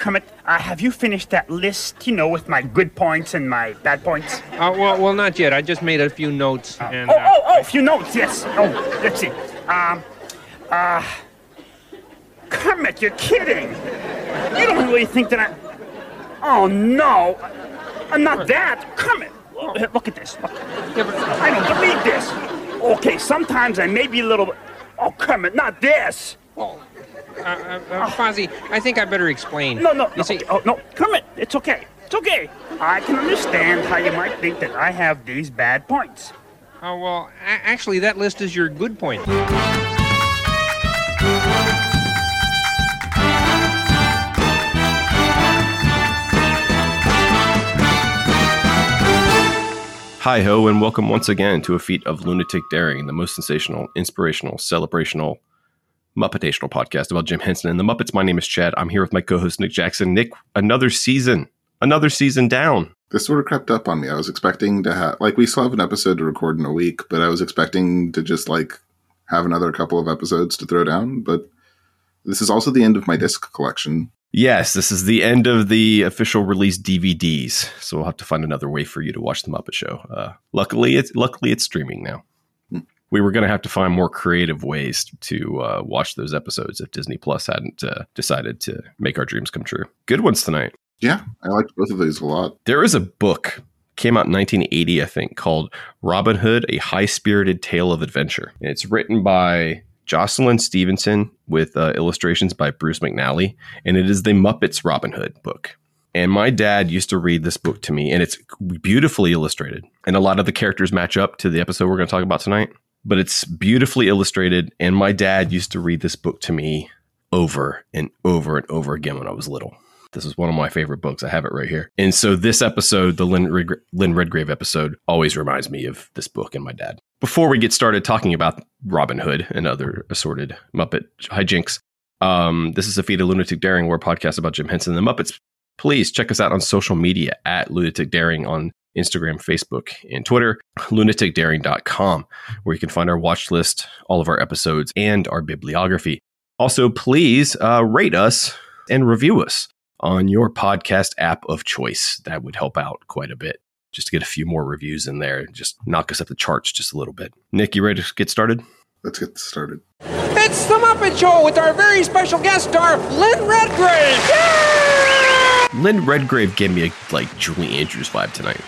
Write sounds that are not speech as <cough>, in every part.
Kermit, uh, have you finished that list, you know, with my good points and my bad points? Uh, well, well, not yet. I just made a few notes. And, oh, uh, oh, oh, a few notes, yes. Oh, let's see. Um, uh, Kermit, you're kidding. You don't really think that I. Oh, no. I'm not that. Kermit, look at this. Look. I don't believe this. Okay, sometimes I may be a little. Oh, Kermit, not this. well, uh, uh, uh, Fozzie, I think I better explain. No, no, You no. see, okay, Oh, no, Kermit, it's okay. It's okay. I can understand how you might think that I have these bad points. oh, well, a- actually, that list is your good point. Hi ho, and welcome once again to a feat of lunatic daring, the most sensational, inspirational, celebrational, Muppetational podcast about Jim Henson and the Muppets. My name is Chad. I'm here with my co-host Nick Jackson. Nick, another season, another season down. This sort of crept up on me. I was expecting to have like we still have an episode to record in a week, but I was expecting to just like have another couple of episodes to throw down. But this is also the end of my disc collection. Yes, this is the end of the official release DVDs, so we'll have to find another way for you to watch the Muppet Show. Uh, luckily, it's luckily it's streaming now. We were going to have to find more creative ways to uh, watch those episodes if Disney Plus hadn't uh, decided to make our dreams come true. Good ones tonight. Yeah, I liked both of these a lot. There is a book came out in 1980, I think, called Robin Hood: A High-Spirited Tale of Adventure. And it's written by Jocelyn Stevenson with uh, illustrations by Bruce McNally, and it is the Muppets Robin Hood book. And my dad used to read this book to me, and it's beautifully illustrated. And a lot of the characters match up to the episode we're going to talk about tonight. But it's beautifully illustrated, and my dad used to read this book to me over and over and over again when I was little. This is one of my favorite books. I have it right here. And so this episode, the Lynn, Lynn Redgrave episode, always reminds me of this book and my dad. Before we get started talking about Robin Hood and other assorted Muppet hijinks, um, this is a feat of Lunatic Daring, a podcast about Jim Henson and the Muppets. Please check us out on social media at Lunatic Daring on Instagram, Facebook, and Twitter, lunaticdaring.com, where you can find our watch list, all of our episodes, and our bibliography. Also, please uh, rate us and review us on your podcast app of choice. That would help out quite a bit. Just to get a few more reviews in there, just knock us up the charts just a little bit. Nick, you ready to get started? Let's get started. It's the Muppet Show with our very special guest star, Lynn Redgrave. Yeah! Lynn Redgrave gave me a like Julie Andrews vibe tonight.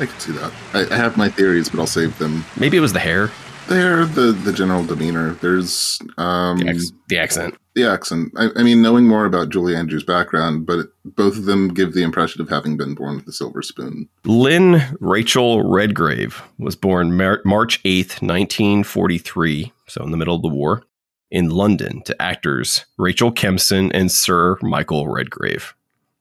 I can see that. I, I have my theories, but I'll save them. Maybe it was the hair, There, the the general demeanor. There's um the, ex- the accent. the accent. I, I mean, knowing more about Julie Andrews' background, but both of them give the impression of having been born with a silver spoon. Lynn Rachel Redgrave was born Mar- March 8th, 1943, so in the middle of the war, in London to actors Rachel Kempson and Sir Michael Redgrave.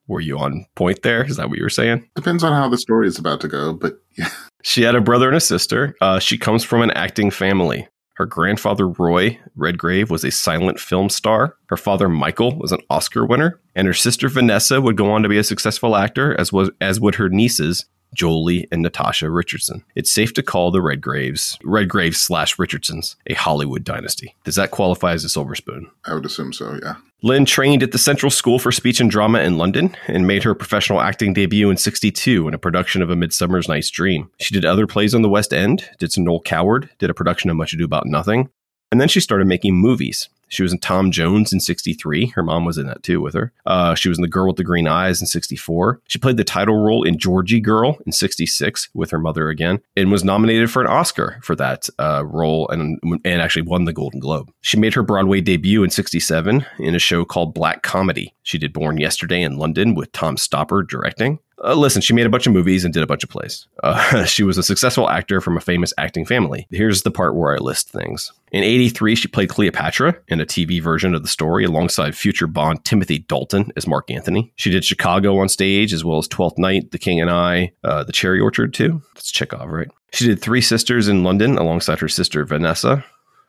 Were you on point there? Is that what you were saying? Depends on how the story is about to go, but yeah. She had a brother and a sister. Uh, she comes from an acting family. Her grandfather, Roy Redgrave, was a silent film star. Her father, Michael, was an Oscar winner. And her sister, Vanessa, would go on to be a successful actor, as, was, as would her nieces, Joely and Natasha Richardson. It's safe to call the Redgraves, Redgraves slash Richardsons, a Hollywood dynasty. Does that qualify as a silver spoon? I would assume so, yeah. Lynn trained at the Central School for Speech and Drama in London and made her professional acting debut in 62 in a production of A Midsummer's Night's Dream. She did other plays on the West End, did some Noel Coward, did a production of Much Ado About Nothing, and then she started making movies. She was in Tom Jones in 63. Her mom was in that too with her. Uh, she was in The Girl with the Green Eyes in 64. She played the title role in Georgy Girl in 66 with her mother again and was nominated for an Oscar for that uh, role and, and actually won the Golden Globe. She made her Broadway debut in 67 in a show called Black Comedy. She did Born Yesterday in London with Tom Stoppard directing. Uh, listen, she made a bunch of movies and did a bunch of plays. Uh, <laughs> she was a successful actor from a famous acting family. Here's the part where I list things. In 83, she played Cleopatra in a TV version of the story alongside future Bond Timothy Dalton as Mark Antony. She did Chicago on stage as well as Twelfth Night, The King and I, uh, The Cherry Orchard too. That's Chekhov, right? She did Three Sisters in London alongside her sister Vanessa.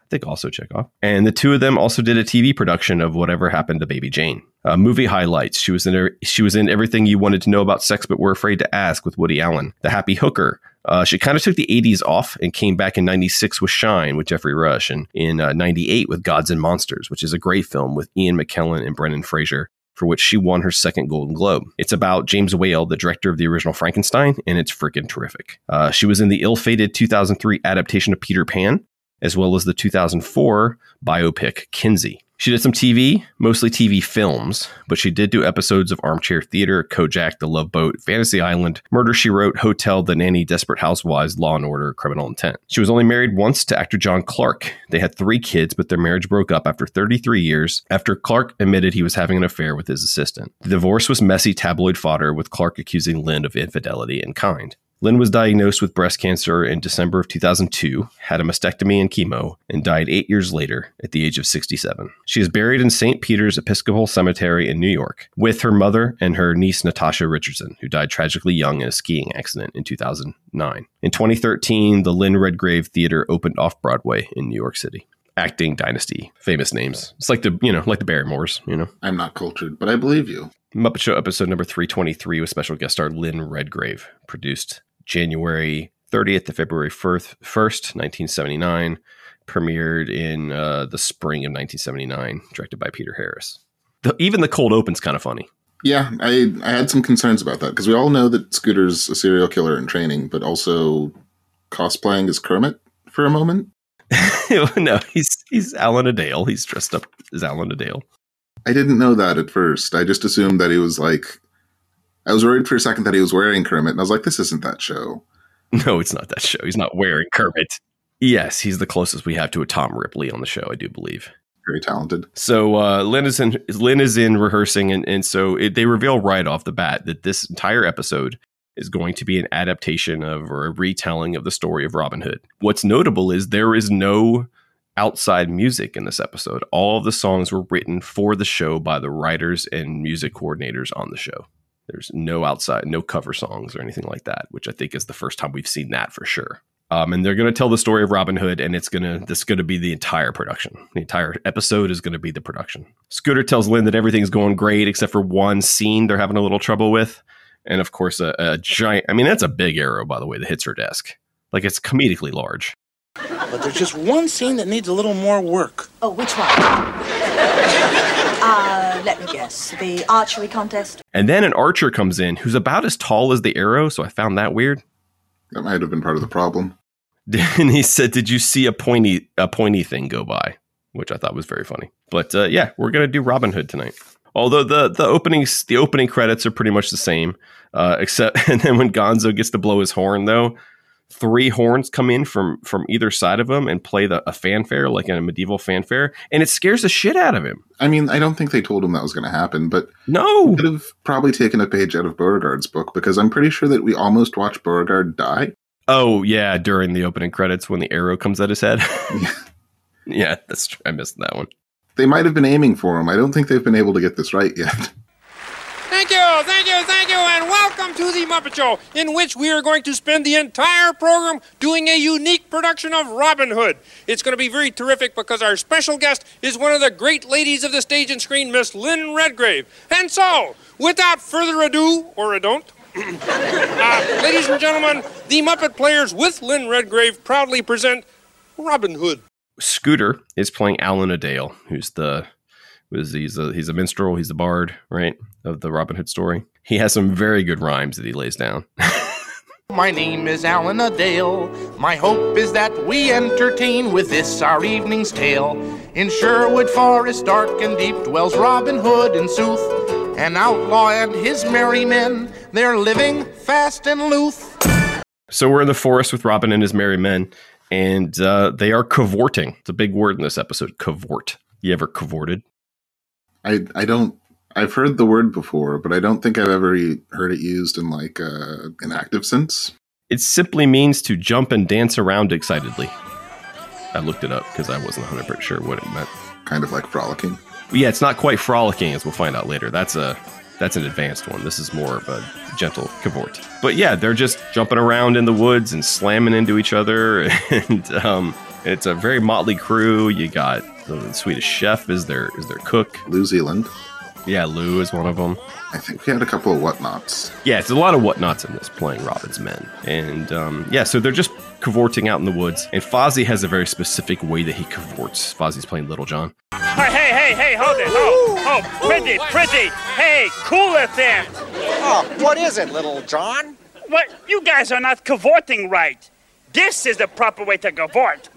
I think also Chekhov. And the two of them also did a TV production of Whatever Happened to Baby Jane. Uh, movie highlights: she was in her, she was in everything you wanted to know about sex, but were afraid to ask with Woody Allen. The Happy Hooker. Uh, she kind of took the 80s off and came back in 96 with Shine with Geoffrey Rush and in uh, 98 with Gods and Monsters, which is a great film with Ian McKellen and Brendan Fraser. for which she won her second Golden Globe. It's about James Whale, the director of the original Frankenstein, and it's freaking terrific. Uh, she was in the ill fated 2003 adaptation of Peter Pan, as well as the 2004 biopic Kinsey. She did some TV, mostly TV films, but she did do episodes of Armchair Theater, Kojak, The Love Boat, Fantasy Island, Murder She Wrote, Hotel, The Nanny, Desperate Housewives, Law and Order, Criminal Intent. She was only married once to actor John Clark. They had three kids, but their marriage broke up after 33 years after Clark admitted he was having an affair with his assistant. The divorce was messy tabloid fodder, with Clark accusing Lynn of infidelity in kind. Lynn was diagnosed with breast cancer in December of 2002, had a mastectomy and chemo, and died eight years later at the age of 67. She is buried in St. Peter's Episcopal Cemetery in New York with her mother and her niece Natasha Richardson, who died tragically young in a skiing accident in 2009. In 2013, the Lynn Redgrave Theater opened off Broadway in New York City. Acting dynasty, famous names. It's like the you know like the Barrymores, you know. I'm not cultured, but I believe you. Muppet Show episode number 323 with special guest star Lynn Redgrave, produced January 30th to February 1st, 1st 1979, premiered in uh, the spring of 1979, directed by Peter Harris. The, even the cold open's kind of funny. Yeah, I I had some concerns about that because we all know that Scooter's a serial killer in training, but also cosplaying as Kermit for a moment. <laughs> no, he's he's Alan-a-Dale. He's dressed up as Alan-a-Dale. I didn't know that at first. I just assumed that he was like. I was worried for a second that he was wearing Kermit, and I was like, "This isn't that show." <laughs> No, it's not that show. He's not wearing Kermit. Yes, he's the closest we have to a Tom Ripley on the show, I do believe. Very talented. So uh, Lynn is in Lynn is in rehearsing, and and so it, they reveal right off the bat that this entire episode is going to be an adaptation of or a retelling of the story of Robin Hood. What's notable is there is no outside music in this episode. All of the songs were written for the show by the writers and music coordinators on the show. There's no outside, no cover songs or anything like that, which I think is the first time we've seen that for sure. Um, and they're going to tell the story of Robin Hood, and it's gonna this is going to be the entire production. The entire episode is going to be the production. Scooter tells Lynn that everything's going great except for one scene they're having a little trouble with, and of course a, a giant. I mean, that's a big arrow, by the way, that hits her desk. Like it's comedically large. But there's just one scene that needs a little more work. Oh, which one? <laughs> let me guess. The archery contest? And then an archer comes in who's about as tall as the arrow, so I found that weird. That might have been part of the problem. <laughs> And he said, "Did you see a pointy a pointy thing go by?" Which I thought was very funny. But uh, yeah, we're gonna do Robin Hood tonight. Although the the openings the opening credits are pretty much the same, uh, except <laughs> and then when Gonzo gets to blow his horn though, three horns come in from from either side of him and play the a fanfare like in a medieval fanfare, and it scares the shit out of him. I mean, I don't think they told him that was going to happen, but No, could have probably taken a page out of Beauregard's book because I'm pretty sure that we almost watched Beauregard die. Oh yeah, during the opening credits when the arrow comes at his head. <laughs> <laughs> yeah, that's true. I missed that one. They might have been aiming for him. I don't think they've been able to get this right yet. Thank you, thank you, thank you, the Muppet Show, in which we are going to spend the entire program doing a unique production of Robin Hood. It's going to be very terrific because our special guest is one of the great ladies of the stage and screen, Miss Lynn Redgrave. And so, without further ado, or a don't, <coughs> uh, ladies and gentlemen, the Muppet Players with Lynn Redgrave proudly present Robin Hood. Scooter is playing Alan-a-Dale, who's the was he's a he's a minstrel, he's the bard, right, of the Robin Hood story. He has some very good rhymes that he lays down. <laughs> My name is Alan-a-Dale. My hope is that we entertain with this our evening's tale. In Sherwood Forest, dark and deep, dwells Robin Hood in sooth. An outlaw and his merry men, they're living fast and loose. so we're in the forest with Robin and his merry men, and uh, they are cavorting. It's a big word in this episode, cavort. You ever cavorted? I I don't. I've heard the word before, but I don't think I've ever heard it used in like uh, an active sense. It simply means to jump and dance around excitedly. I looked it up because I wasn't 100% sure what it meant. Kind of like frolicking. But yeah, it's not quite frolicking, as we'll find out later. That's a that's an advanced one. This is more of a gentle cavort. But yeah, they're just jumping around in the woods and slamming into each other, <laughs> and um, it's a very motley crew. You got the Swedish chef is their is their cook. Lew Zealand. Yeah, Lou is one of them. I think we had a couple of whatnots. Yeah, it's a lot of whatnots in this playing Robin's men. And um, yeah, so they're just cavorting out in the woods. And Fozzie has a very specific way that he cavorts. Fozzie's playing Little John. Hey, hey, hey, hey, hold it. Oh, oh, pretty, pretty. Hey, cool it there. Oh, what is it, little John? What? You guys are not cavorting right. This is the proper way to cavort.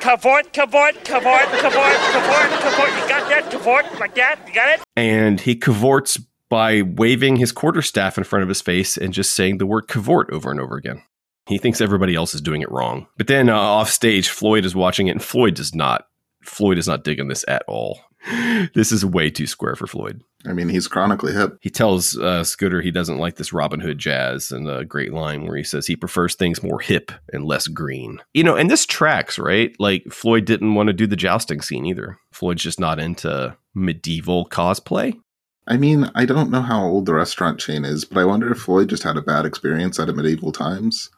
cavort, <clears throat> cavort, cavort, cavort, cavort, cavort. You got that? Cavort like that? You got it? And he cavorts by waving his quarterstaff in front of his face and just saying the word cavort over and over again. He thinks everybody else is doing it wrong. But then uh, off stage, Floyd is watching it, and Floyd does not. Floyd is not digging this at all. <laughs> This is way too square for Floyd. I mean, he's chronically hip. He tells uh, Scooter he doesn't like this Robin Hood jazz, and a great line where he says he prefers things more hip and less green. You know, and this tracks, right? Like Floyd didn't want to do the jousting scene either. Floyd's just not into medieval cosplay. I mean, I don't know how old the restaurant chain is, but I wonder if Floyd just had a bad experience at a medieval times.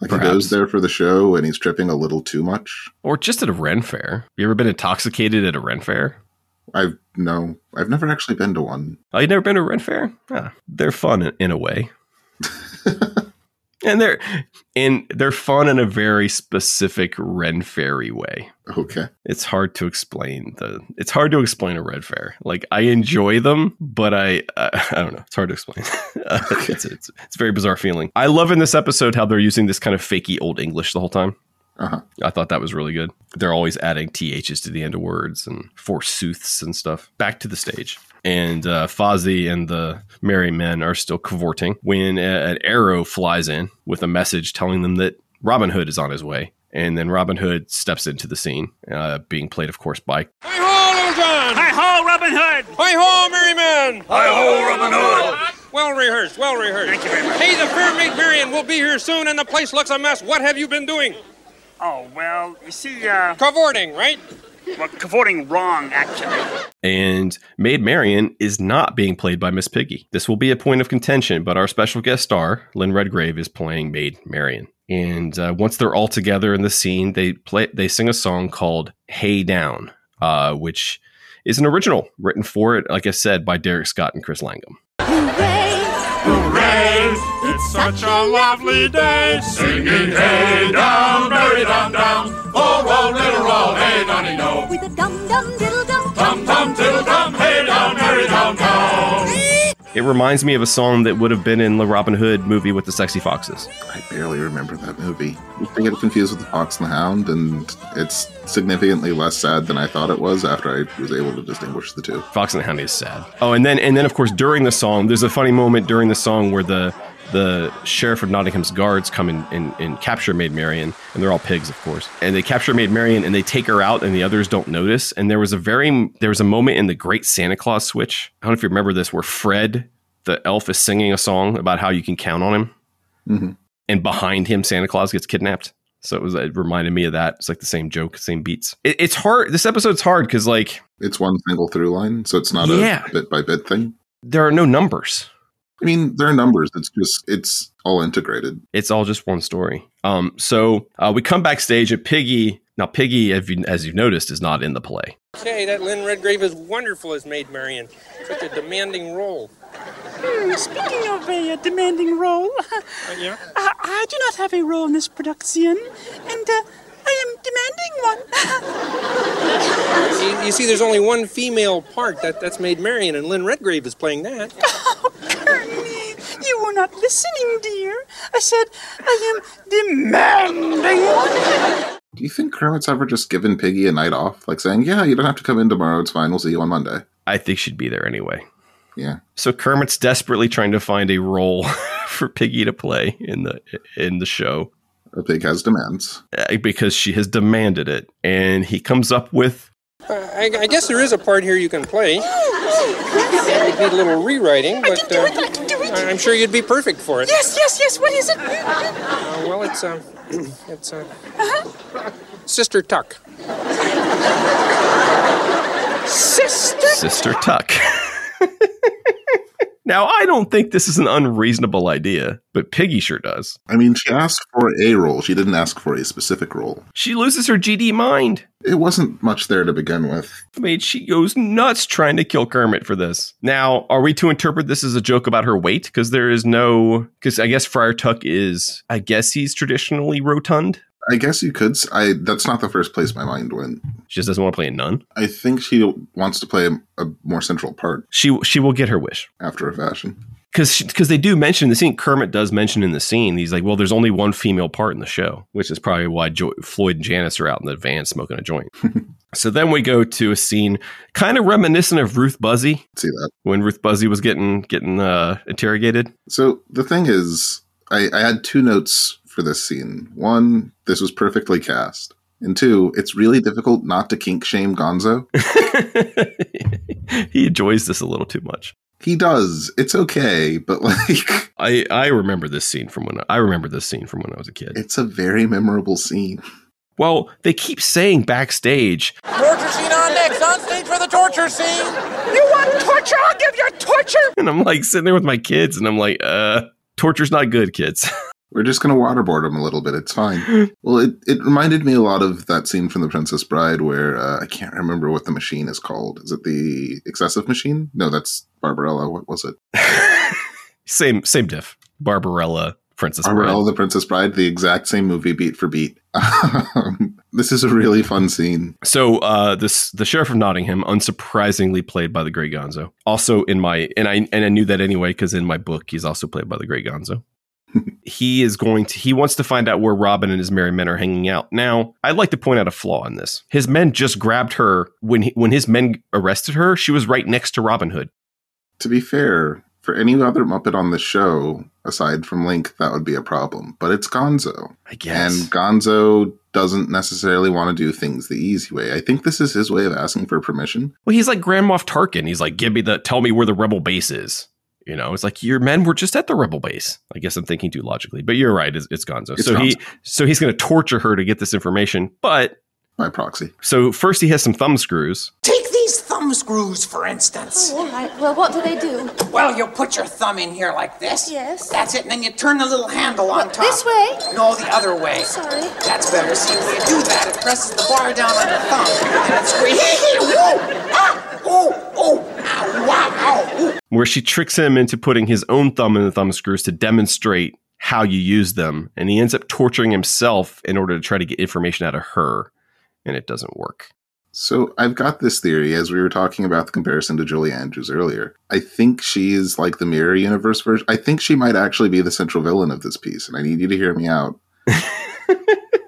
Like he goes there for the show and he's tripping a little too much. Or just at a Ren fair. You ever been intoxicated at a Ren fair? I've no, I've never actually been to one. Oh, you never been to a Ren fair? Ah, they're fun in, in a way. <laughs> and they're and they're fun in a very specific Ren fairy way. Okay. It's hard to explain the. It's hard to explain a Ren fair. Like I enjoy them, but I uh, I don't know. It's hard to explain. <laughs> Uh, it's, it's it's very bizarre feeling. I love in this episode how they're using this kind of fakey old English the whole time. Uh-huh. I thought that was really good. They're always adding ths to the end of words and forsooths and stuff. Back to the stage. And uh, Fozzie and the merry men are still cavorting when a- an arrow flies in with a message telling them that Robin Hood is on his way. And then Robin Hood steps into the scene, uh, being played, of course, by Hi ho, little John! Hi ho, Robin Hood! Hi ho, merry men! Hi ho, Robin Hood! Well rehearsed, well rehearsed. Thank you very much. Hey, the fair maid Marion will be here soon, and the place looks a mess. What have you been doing? Oh, well, you see, uh, Cavorting, right? well, cavorting wrong, actually. And Maid Marian is not being played by Miss Piggy. This will be a point of contention, but our special guest star, Lynn Redgrave, is playing Maid Marian. And uh, once they're all together in the scene, they play they sing a song called "Hey Down," uh, which is an original written for it, like I said, by Derek Scott and Chris Langham. It's such a lovely day. Singing Hey down, Mary down, down. Oh, roll, little roll, hey, Donny, no. With a dum dum diddle dum. Tum, tum, tiddle, tum, hey down, Mary down, down. It reminds me of a song that would have been in the Robin Hood movie with the sexy foxes. I barely remember that movie. I get confused with The Fox and the Hound, and it's significantly less sad than I thought it was after I was able to distinguish the two. Fox and the Hound is sad. Oh, and then and then of course during the song, there's a funny moment during the song where the the sheriff of Nottingham's guards come in and, and capture Maid Marian, and they're all pigs, of course. And they capture Maid Marian and they take her out, and the others don't notice. And there was a very there was a moment in the Great Santa Claus Switch. I don't know if you remember this, where Fred, the elf, is singing a song about how you can count on him, Mhm. and behind him, Santa Claus gets kidnapped. So it was it reminded me of that. It's like the same joke, same beats. It, it's hard. This episode's hard because like It's one single through line, so it's not Yeah. a bit by bit thing. there are no numbers. I mean, there are numbers. It's just it's all integrated. It's all just one story. Um, so uh, we come backstage at Piggy. Now, Piggy, as, you, as you've noticed, is not in the play. Say, that Lynn Redgrave is wonderful as Maid Marian. Such a demanding role. Hmm, speaking of a uh, demanding role, Uh, yeah? <laughs> I, I do not have a role in this production, and uh, I am demanding one. You, you see, there's only one female part. That, that's Maid Marian, and Lynn Redgrave is playing that. <laughs> oh, Kermie, you were not listening, dear. I said I am demanding one. Do you think Kermit's ever just given Piggy a night off, like saying, "Yeah, you don't have to come in tomorrow. It's fine. We'll see you on Monday." I think she'd be there anyway. Yeah. So Kermit's desperately trying to find a role <laughs> for Piggy to play in the in the show A pig has demands. uh, because she has demanded it, and he comes up with Uh, I, I guess there is a part here you can play. It would need a little rewriting, but do uh, I can do it. I- I'm sure you'd be perfect for it. Yes, yes, yes. What is it? Uh, well, it's um, <clears throat> it's uh, Sister Tuck. Sister. Sister Tuck. <laughs> Now, I don't think this is an unreasonable idea, but Piggy sure does. I mean, she asked for a role. She didn't ask for a specific role. She loses her GD mind. It wasn't much there to begin with. I mean, she goes nuts trying to kill Kermit for this. Now, are we to interpret this as a joke about her weight? Because there is no. Because I guess Friar Tuck is. I guess he's traditionally rotund. I guess you could. I that's not the first place my mind went. She just doesn't want to play a nun. I think she wants to play a, a more central part She she will get her wish. after a fashion. because because they do mention in the scene. Kermit does mention in the scene. He's like, "Well, there's only one female part in the show," which is probably why jo- Floyd and Janice are out in the van smoking a joint. <laughs> so then we go to a scene kind of reminiscent of Ruth Buzzi See that? when Ruth Buzzi was getting getting uh, interrogated. So the thing is, I, I had two notes for this scene. One, this was perfectly cast. And two, it's really difficult not to kink shame Gonzo. <laughs> he enjoys this a little too much. He does. It's okay, but like <laughs> I I remember this scene from when I remember this scene from when I was a kid. it's a very memorable scene. Well, they keep saying backstage, Torture scene on next. On stage for the torture scene. You want torture? I'll give you torture. and I'm like sitting there with my kids, and I'm like, uh, torture's not good, kids. <laughs> We're just gonna waterboard him a little bit. It's fine. <gasps> well, it, it reminded me a lot of that scene from The Princess Bride where uh, I can't remember what the machine is called. Is it the excessive machine? No, that's Barbarella. What was it? <laughs> same same diff. Barbarella, Princess Barbarella, Bride. the Princess Bride. The exact same movie, beat for beat. <laughs> Um, this is a really fun scene. So uh, this the sheriff of Nottingham, unsurprisingly played by the Great Gonzo. Also in my and I and I knew that anyway because in my book he's also played by the Great Gonzo. He is going to he wants to find out where Robin and his merry men are hanging out. Now, I'd like to point out a flaw in this. His men just grabbed her when he, when his men arrested her. She was right next to Robin Hood. To be fair, for any other Muppet on the show, aside from Link, that would be a problem. But it's Gonzo. I guess. And Gonzo doesn't necessarily want to do things the easy way. I think this is his way of asking for permission. Well, he's like Grand Moff Tarkin. He's like, give me the, tell me where the rebel base is. You know, it's like your men were just at the rebel base. I guess I'm thinking too logically, but you're right. It's, it's Gonzo. It's so he, so he's going to torture her to get this information. But By proxy. so first he has some thumb screws. Take these thumb screws, for instance. Oh, all right. Well, what do they do? Well, you put your thumb in here like this. Yes. That's it, and then you turn the little handle on top. This way? No, the other way. Sorry. That's better. See, when you do that, it presses the bar down on your thumb, and it squeezes. Ah! Oh! Oh! Ow! Wow! Ow! Where she tricks him into putting his own thumb in the thumb screws to demonstrate how you use them. And he ends up torturing himself in order to try to get information out of her. And it doesn't work. So I've got this theory as we were talking about the comparison to Julie Andrews earlier. I think she is like the mirror universe version. I think she might actually be the central villain of this piece, and I need you to hear me out. <laughs>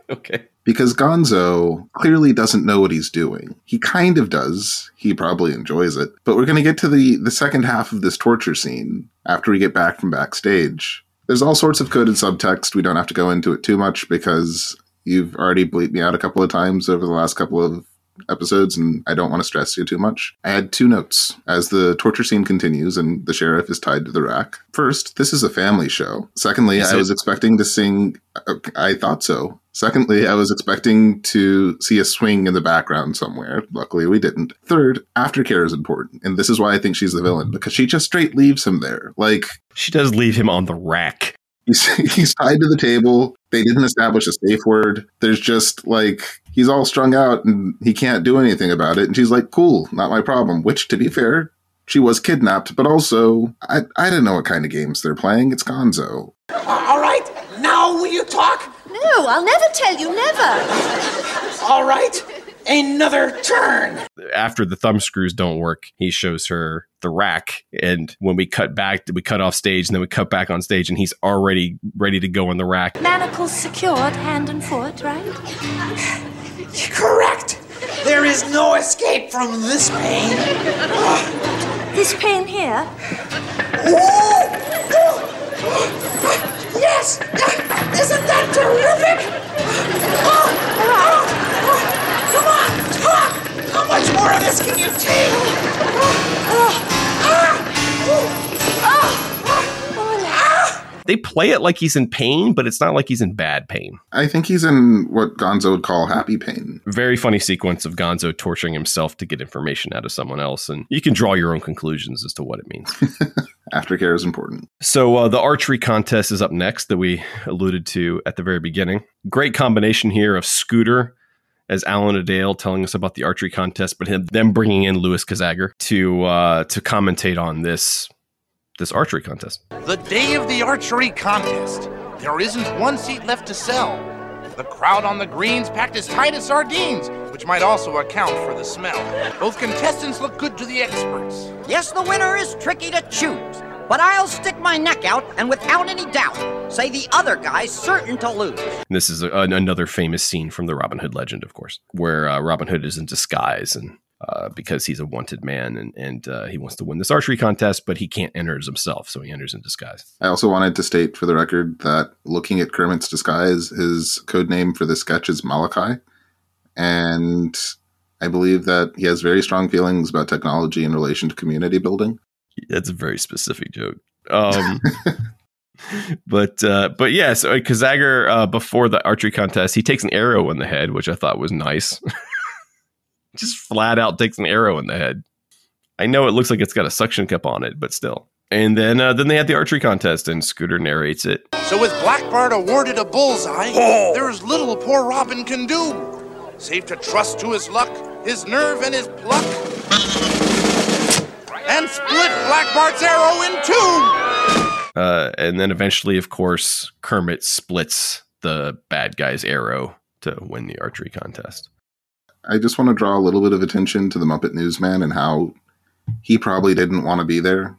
Okay. Because Gonzo clearly doesn't know what he's doing. He kind of does. He probably enjoys it. But we're going to get to the, the second half of this torture scene after we get back from backstage. There's all sorts of coded subtext. We don't have to go into it too much because you've already bleeped me out a couple of times over the last couple of episodes, and I don't want to stress you too much. I had two notes as the torture scene continues and the sheriff is tied to the rack. First, this is a family show. Secondly, Is I it? was expecting to sing. uh, I thought so. Secondly, I was expecting to see a swing in the background somewhere. Luckily, we didn't. Third, aftercare is important, and this is why I think she's the villain because she just straight leaves him there. Like She does leave him on the rack. He's, <laughs> he's tied to the table. They didn't establish a safe word. There's just like he's all strung out and he can't do anything about it. And she's like, "Cool, not my problem." Which, to be fair, she was kidnapped, but also I I don't know what kind of games they're playing. It's Gonzo. All right. Now will you talk? No, I'll never tell you, never. All right. Another turn. After the thumb screws don't work, he shows her the rack. And when we cut back, we cut off stage and then we cut back on stage and he's already ready to go in the rack. Manacles secured, hand and foot, right? Correct. There is no escape from this pain. This pain here? Yes! Isn't that terrific? Oh, oh, oh, Come on! How much more of this can you take? Oh, they play it like he's in pain, but it's not like he's in bad pain. I think he's in what Gonzo would call happy pain. Very funny sequence of Gonzo torturing himself to get information out of someone else, and you can draw your own conclusions as to what it means. <laughs> Aftercare is important. So uh, the archery contest is up next that we alluded to at the very beginning. Great combination here of Scooter as Alan-a-Dale telling us about the archery contest, but him, them bringing in Louis Kazagger to uh, to commentate on this this archery contest. The day of the archery contest. There isn't one seat left to sell. The crowd on the greens packed as tight as sardines, which might also account for the smell. Both contestants look good to the experts. Yes, the winner is tricky to choose. But I'll stick my neck out and without any doubt say the other guy's certain to lose. And this is a, another famous scene from the Robin Hood legend, of course, where uh, Robin Hood is in disguise and uh, because he's a wanted man and, and uh, he wants to win this archery contest, but he can't enter as himself, so he enters in disguise. I also wanted to state for the record that looking at Kermit's disguise, his code name for the sketch is Malachi. And I believe that he has very strong feelings about technology in relation to community building. That's a very specific joke. Um, <laughs> but uh, but yeah, so Kazagger uh, before the archery contest, he takes an arrow in the head, which I thought was nice. <laughs> Just flat out takes an arrow in the head. I know it looks like it's got a suction cup on it, but still. And then uh, then they had the archery contest, and Scooter narrates it. So with Blackbart awarded a bullseye, Oh. there's little poor Robin can do. Save to trust to his luck, his nerve, and his pluck. And split Blackbart's arrow in two. Uh, and then eventually, of course, Kermit splits the bad guy's arrow to win the archery contest. I just want to draw a little bit of attention to the Muppet Newsman and how he probably didn't want to be there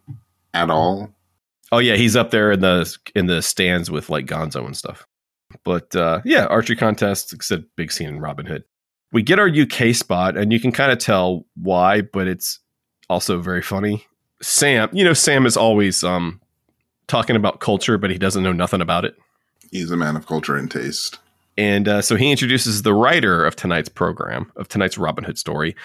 at all. Oh yeah, he's up there in the in the stands with like Gonzo and stuff. But uh, yeah, archery contest. It's a big scene in Robin Hood. We get our UK spot, and you can kind of tell why, but it's also very funny. Sam, you know, Sam is always um, talking about culture, but he doesn't know nothing about it. He's a man of culture and taste. And uh, so he introduces the writer of tonight's program, of tonight's Robin Hood story,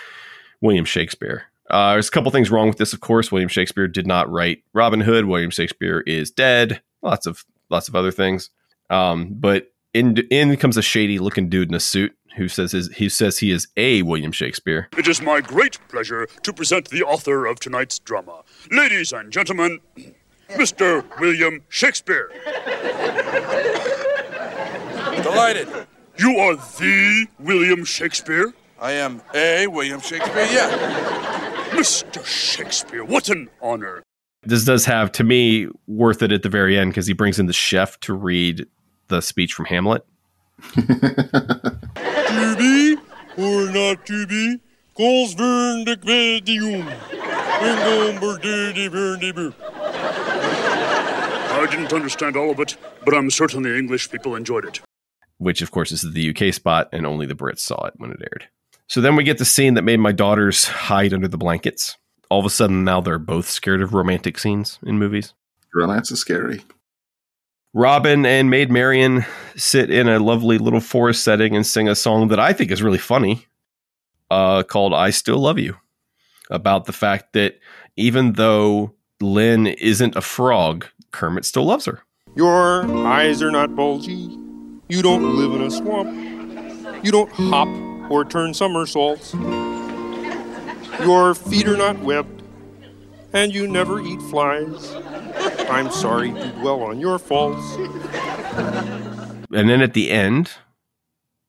William Shakespeare. Uh, there's a couple things wrong with this, of course. William Shakespeare did not write Robin Hood. William Shakespeare is dead. Lots of lots of other things. Um, but in in comes a shady looking dude in a suit who says his, he says he is a William Shakespeare. It is my great pleasure to present the author of tonight's drama. Ladies and gentlemen, <clears throat> Mr. William Shakespeare. Delighted. You are the William Shakespeare? I am a William Shakespeare, yeah. Mr. Shakespeare, what an honor. This does have to me worth it at the very end because he brings in the chef to read the speech from Hamlet. To be or not to be, calls vern de quedium. I didn't understand all of it, but I'm certain the English people enjoyed it. Which of course is the UK spot, and only the Brits saw it when it aired. So then we get the scene that made my daughters hide under the blankets. All of a sudden, now they're both scared of romantic scenes in movies. Romance is scary. Robin and Maid Marian sit in a lovely little forest setting and sing a song that I think is really funny uh, called I Still Love You about the fact that even though Lynn isn't a frog, Kermit still loves her. Your eyes are not bulgy. You don't live in a swamp. You don't hop or turn somersaults. Your feet are not webbed. And you never eat flies. I'm sorry to dwell on your faults. And then at the end,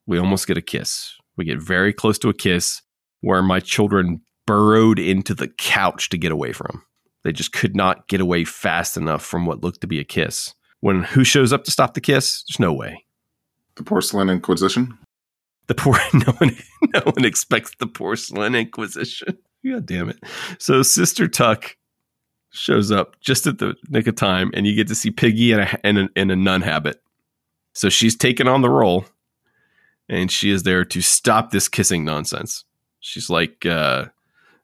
we almost get a kiss. We get very close to a kiss where my children burrowed into the couch to get away from. They just could not get away fast enough from what looked to be a kiss. When who shows up to stop the kiss? There's no way. The Porcelain Inquisition. The poor <laughs> no one no one expects the porcelain inquisition. <laughs> God damn it. So Sister Tuck shows up just at the nick of time, and you get to see Piggy in a in a, in a nun habit. So she's taken on the role, and she is there to stop this kissing nonsense. She's like uh,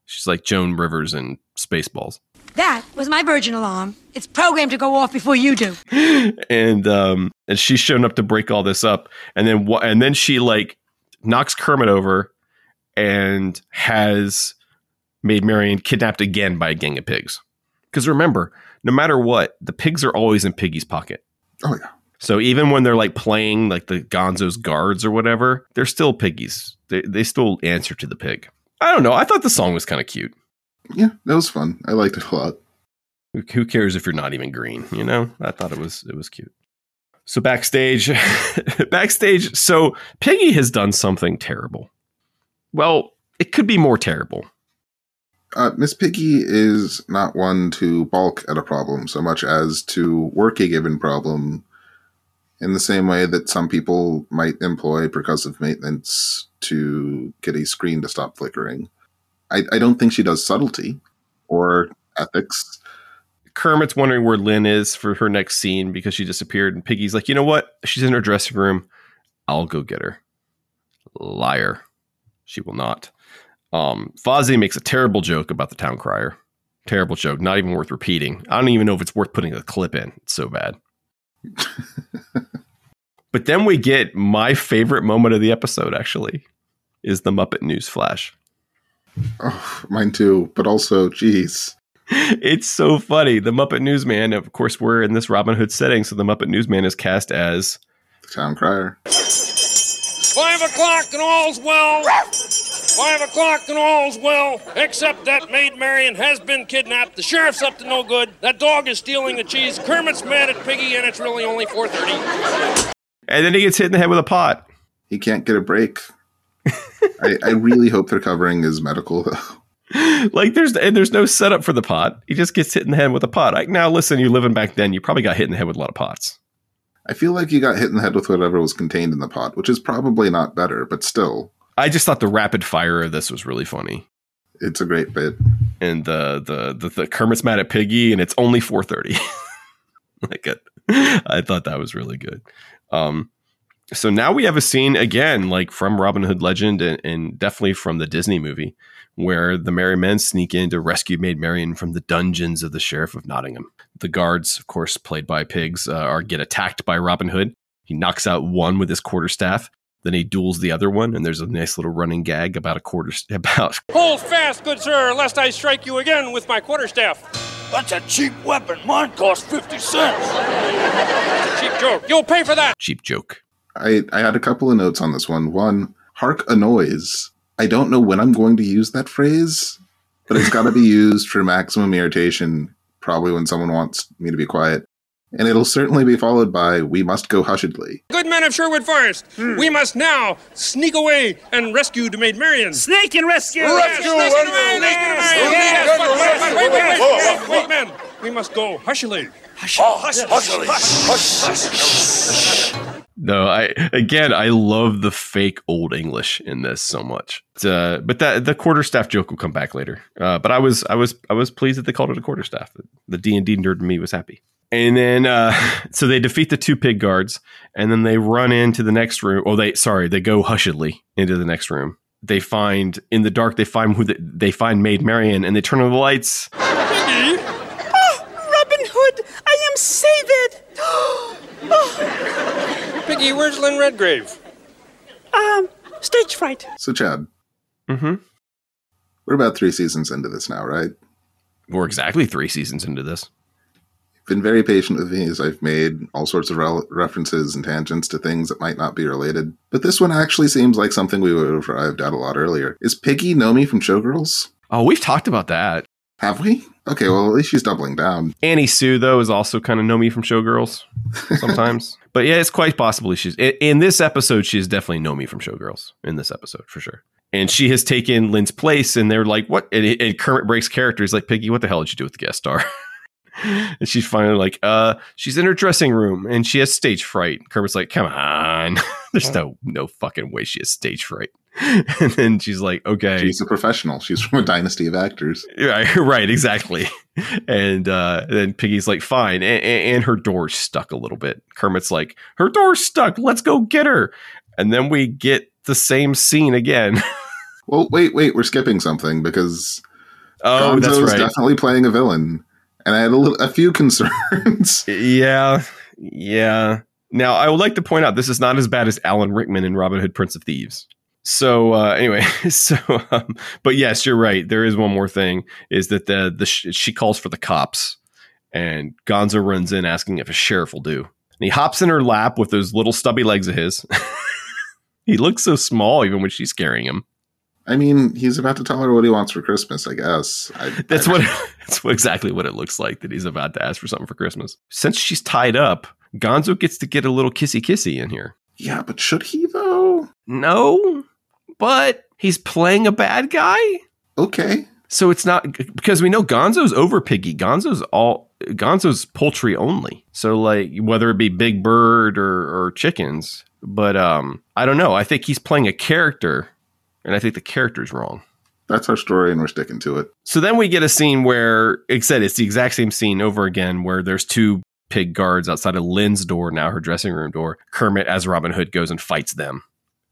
she's like Joan Rivers in Spaceballs. That was my Virgin alarm. It's programmed to go off before you do. <gasps> and um and she's shown up to break all this up and then wha- and then she like knocks Kermit over and has Maid Marion kidnapped again by a gang of pigs Because remember, no matter what, the pigs are always in Piggy's pocket. Oh yeah. So even when they're like playing like the Gonzo's guards or whatever, they're still piggies. They they still answer to the pig. I don't know. I thought the song was kind of cute. Yeah, that was fun. I liked it a lot. Who- Who cares if you're not even green? You know, I thought it was it was cute. So backstage, <laughs> backstage. So Piggy has done something terrible. Well, it could be more terrible. Uh, Miss Piggy is not one to balk at a problem so much as to work a given problem in the same way that some people might employ percussive maintenance to get a screen to stop flickering. I, I don't think she does subtlety or ethics. Kermit's wondering where Lynn is for her next scene because she disappeared, and Piggy's like, you know what? She's in her dressing room. I'll go get her. Liar. She will not. Um, Fozzie makes a terrible joke about the town crier. Terrible joke, not even worth repeating. I don't even know if it's worth putting a clip in. It's so bad. <laughs> but then we get my favorite moment of the episode, actually, is the Muppet News Flash. Oh, mine too, but also, geez. it's so funny. The Muppet Newsman, of course, we're in this Robin Hood setting, so the Muppet Newsman is cast as the town crier. Five o'clock and all's well. Five o'clock and all's well, except that Maid Marian has been kidnapped. The sheriff's up to no good. That dog is stealing the cheese. Kermit's mad at Piggy, and it's really only 4.30. And then he gets hit in the head with a pot. He can't get a break. I, I really hope they're covering his medical. <laughs> like there's and there's no setup for the pot. He just gets hit in the head with a pot. Like now, listen, you living back then, you probably got hit in the head with a lot of pots. I feel like you got hit in the head with whatever was contained in the pot, which is probably not better, but still. I just thought the rapid fire of this was really funny. It's a great bit. And the the the, the Kermit's mad at Piggy, and it's only four thirty. <laughs> like it, I thought that was really good. Um, so now we have a scene again, like from Robin Hood Legend, and, and definitely from the Disney movie, where the Merry Men sneak in to rescue Maid Marian from the dungeons of the Sheriff of Nottingham. The guards, of course, played by pigs, uh, are get attacked by Robin Hood. He knocks out one with his quarterstaff. Then he duels the other one, and there's a nice little running gag about a quarter <laughs> about Hold fast, good sir, lest I strike you again with my quarterstaff. That's a cheap weapon. Mine cost 50 cents. It's a cheap joke. You'll pay for that. cheap joke. I, I had a couple of notes on this one. One, hark a noise. I don't know when I'm going to use that phrase, but it's got to be used for maximum irritation, probably when someone wants me to be quiet. And it'll certainly be followed by, we must go hushedly. Good men of Sherwood Forest, we must now sneak away and rescue the Maid Marian. Snake and rescue! Rescue Wait, wait, wait, wait, wait, men. We must go hushily. Oh, hush, hush, No, I again, I love the fake old English in this so much. Uh, but that the quarterstaff joke will come back later. Uh, but I was I was I was pleased that they called it a quarterstaff. The D and D nerd in me was happy. And then uh, <laughs> so they defeat the two pig guards, and then they run into the next room. Oh, they sorry, they go hushedly into the next room. They find in the dark. They find who the, they find Maid Marian, and they turn on the lights. <laughs> Piggy, Oh, Robin Hood, I am saved. Piggy, where's Lynn Redgrave? um, stage fright. So, Chad, Mm-hmm. we're about three seasons into this now, right? We're exactly three seasons into this. Been very patient with me as I've made all sorts of rel- references and tangents to things that might not be related. But this one actually seems like something we would have arrived at a lot earlier. Is Piggy Nomi from Showgirls? Oh, we've talked about that. Have we? Okay, well, at least she's doubling down. Annie Sue though is also kind of Nomi from Showgirls sometimes. <laughs> but yeah, it's quite possibly she's in, in this episode. She is definitely Nomi from Showgirls in this episode for sure. And she has taken Lynn's place, and they're like, "What?" And, and Kermit breaks character. He's like, "Piggy, what the hell did you do with the guest star?" <laughs> and she's finally like, "Uh, she's in her dressing room, and she has stage fright." Kermit's like, "Come on, <laughs> there's no no fucking way she has stage fright." <laughs> and then she's like, "Okay, She's a professional. She's from a dynasty of actors. Right, <laughs> right, exactly. And uh, then Piggy's like, fine. And, and her door's stuck a little bit. Kermit's like, her door's stuck. Let's go get her. And then we get the same scene again. Well, wait, wait, we're skipping something because oh, that's Gonzo's right. definitely playing a villain, and I had a, little, a few <laughs> concerns. yeah, yeah. Now, I would like to point out this is not as bad as Alan Rickman in Robin Hood, Prince of Thieves. So uh, anyway, <laughs> so um, but yes, you're right. There is one more thing: is that the the sh- she calls for the cops, and Gonzo runs in asking if a sheriff will do. And he hops in her lap with those little stubby legs of his. <laughs> he looks so small even when she's carrying him. I mean, he's about to tell her what he wants for Christmas, I guess. I, That's I- what <laughs> that's exactly what it looks like that he's about to ask for something for Christmas. Since she's tied up, Gonzo gets to get a little kissy kissy in here. Yeah, but should he though? No, but he's playing a bad guy. Okay. So it's not because we know Gonzo's over Piggy. Gonzo's all Gonzo's poultry only. So like whether it be Big Bird or, or chickens, but um, I don't know. I think he's playing a character, and I think the character's wrong. That's our story, and we're sticking to it. So then we get a scene where, like I said, it's the exact same scene over again, where there's two pig guards outside of Lynn's door, now her dressing room door. Kermit, as Robin Hood, goes and fights them.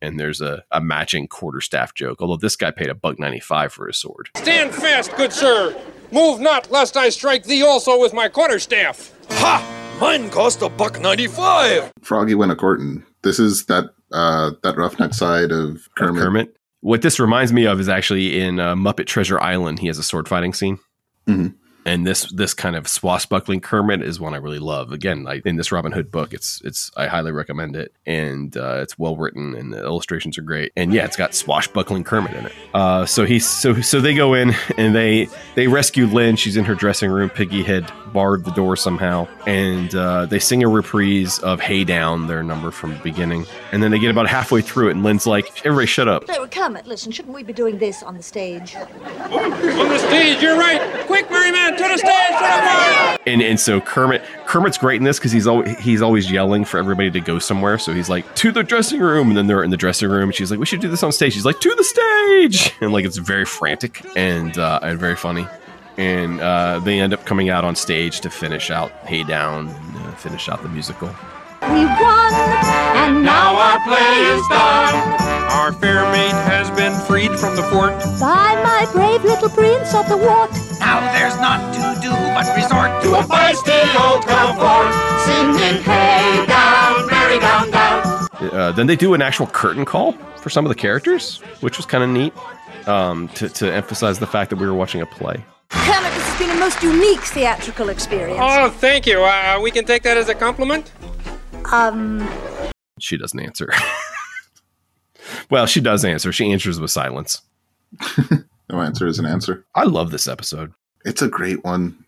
And there's a, a matching quarterstaff joke, although this guy paid a buck 95 for his sword. Stand fast, good sir. Move not, lest I strike thee also with my quarterstaff. Ha! Mine cost a buck ninety-five. Froggy went a courting. This is that uh, that roughneck side of Kermit. Kermit. What this reminds me of is actually in uh, Muppet Treasure Island. He has a sword fighting scene. Mhm. And this this kind of swashbuckling Kermit is one I really love. Again, like in this Robin Hood book, it's it's I highly recommend it, and uh, it's well written, and the illustrations are great. And yeah, it's got swashbuckling Kermit in it. Uh, so he's so so they go in and they they rescue Lynn. She's in her dressing room. Piggy had barred the door somehow, and uh, they sing a reprise of "Hey Down," their number from the beginning, and then they get about halfway through it, and Lynn's like, "Everybody, shut up." No, Kermit, listen, shouldn't we be doing this on the stage? On the stage, you're right. Quick, merry man, to the stage, to the choir. and and so Kermit Kermit's great in this because he's always he's always yelling for everybody to go somewhere. So he's like to the dressing room, and then they're in the dressing room. And she's like, "We should do this on stage." He's like, "To the stage!" And like it's very frantic and uh, and very funny. And uh, they end up coming out on stage to finish out "Hey Down," and, uh, finish out the musical. We won, and now our play is done. Our fair maid has been freed from the fort. By my brave little prince of the wart. Now there's naught to do but resort To a feisty old comfort, singing hey down, merry down, down. Uh, then they do an actual curtain call for some of the characters, which was kind of neat um, to to emphasize the fact that we were watching a play. Kermit, this has been a most unique theatrical experience. Oh, thank you. Uh, we can take that as a compliment. Um, She doesn't answer. <laughs> well, she does answer. She answers with silence. <laughs> No answer is an answer. I love this episode. It's a great one.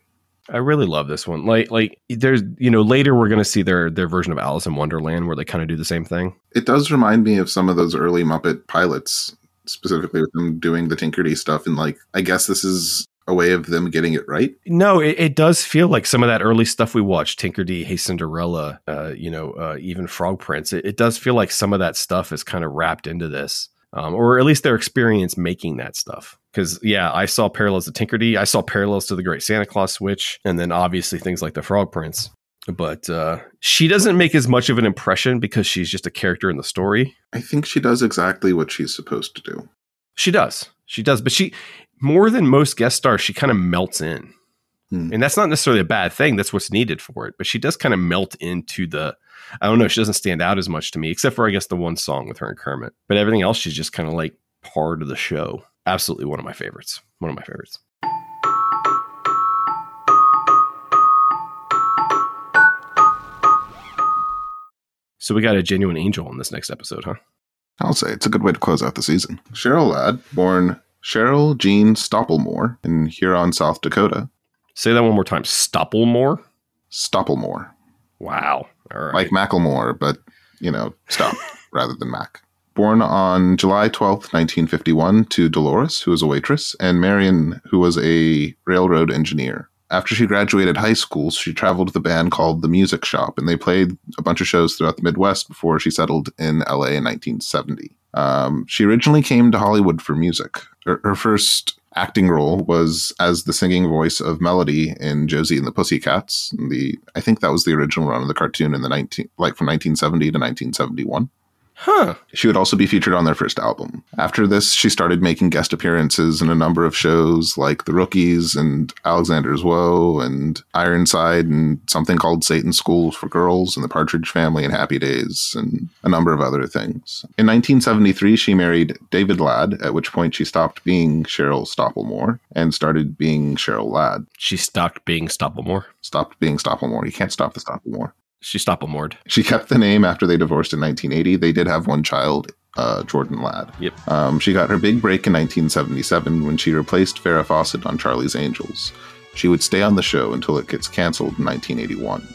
I really love this one. Like, like there's, you know, later we're gonna see their their version of Alice in Wonderland where they kind of do the same thing. It does remind me of some of those early Muppet pilots, specifically with them doing the Tinkerdy stuff. And like, I guess this is a way of them getting it right. No, it, it does feel like some of that early stuff we watched, Tinkerdy, Hey Cinderella, uh, you know, uh, even Frog Prince. It, it does feel like some of that stuff is kind of wrapped into this, um, or at least their experience making that stuff. Because yeah, I saw parallels to Tinkerdy, I saw parallels to the Great Santa Claus Switch, and then obviously things like the Frog Prince. But uh, she doesn't make as much of an impression because she's just a character in the story. I think she does exactly what she's supposed to do. She does. She does. But she, more than most guest stars, she kind of melts in. Hmm. And that's not necessarily a bad thing. That's what's needed for it. But she does kind of melt into the, I don't know, she doesn't stand out as much to me, except for, I guess, the one song with her and Kermit. But everything else, she's just kind of like part of the show. Absolutely one of my favorites. One of my favorites. So we got a genuine angel in this next episode, huh? I'll say it's a good way to close out the season. Cheryl Ladd, born Cheryl Jean Stoppelmoor in Huron, South Dakota. Say that one more time. Stoppelmoor? Stoppelmoor. Wow. All right. Like Macklemore, but, you know, stop <laughs> rather than Mac. Born on July 12th, 1951, to Dolores, who was a waitress, and Marion, who was a railroad engineer. After she graduated high school, she traveled with a band called The Music Shop, and they played a bunch of shows throughout the Midwest before she settled in LA in 1970. Um, she originally came to Hollywood for music. Her, her first acting role was as the singing voice of Melody in Josie and the Pussycats. The I think that was the original run of the cartoon in the 19 like from 1970 to 1971. Huh. She would also be featured on their first album. After this, she started making guest appearances in a number of shows like The Rookies and Alexander's Woe and Ironside and something called Satan's School for Girls and The Partridge Family and Happy Days and a number of other things. In 1973, she married David Ladd, at which point she stopped being Cheryl Stoppelmoor and started being Cheryl Ladd. She stopped being Stoppelmoor. Stopped being Stoppelmoor. You can't stop the Stoppelmoor. She Stoppelmored. She kept the name after they divorced in 1980. They did have one child, uh, Jordan Ladd. Yep. Um, she got her big break in 1977 when she replaced Farrah Fawcett on Charlie's Angels. She would stay on the show until it gets canceled in 1981.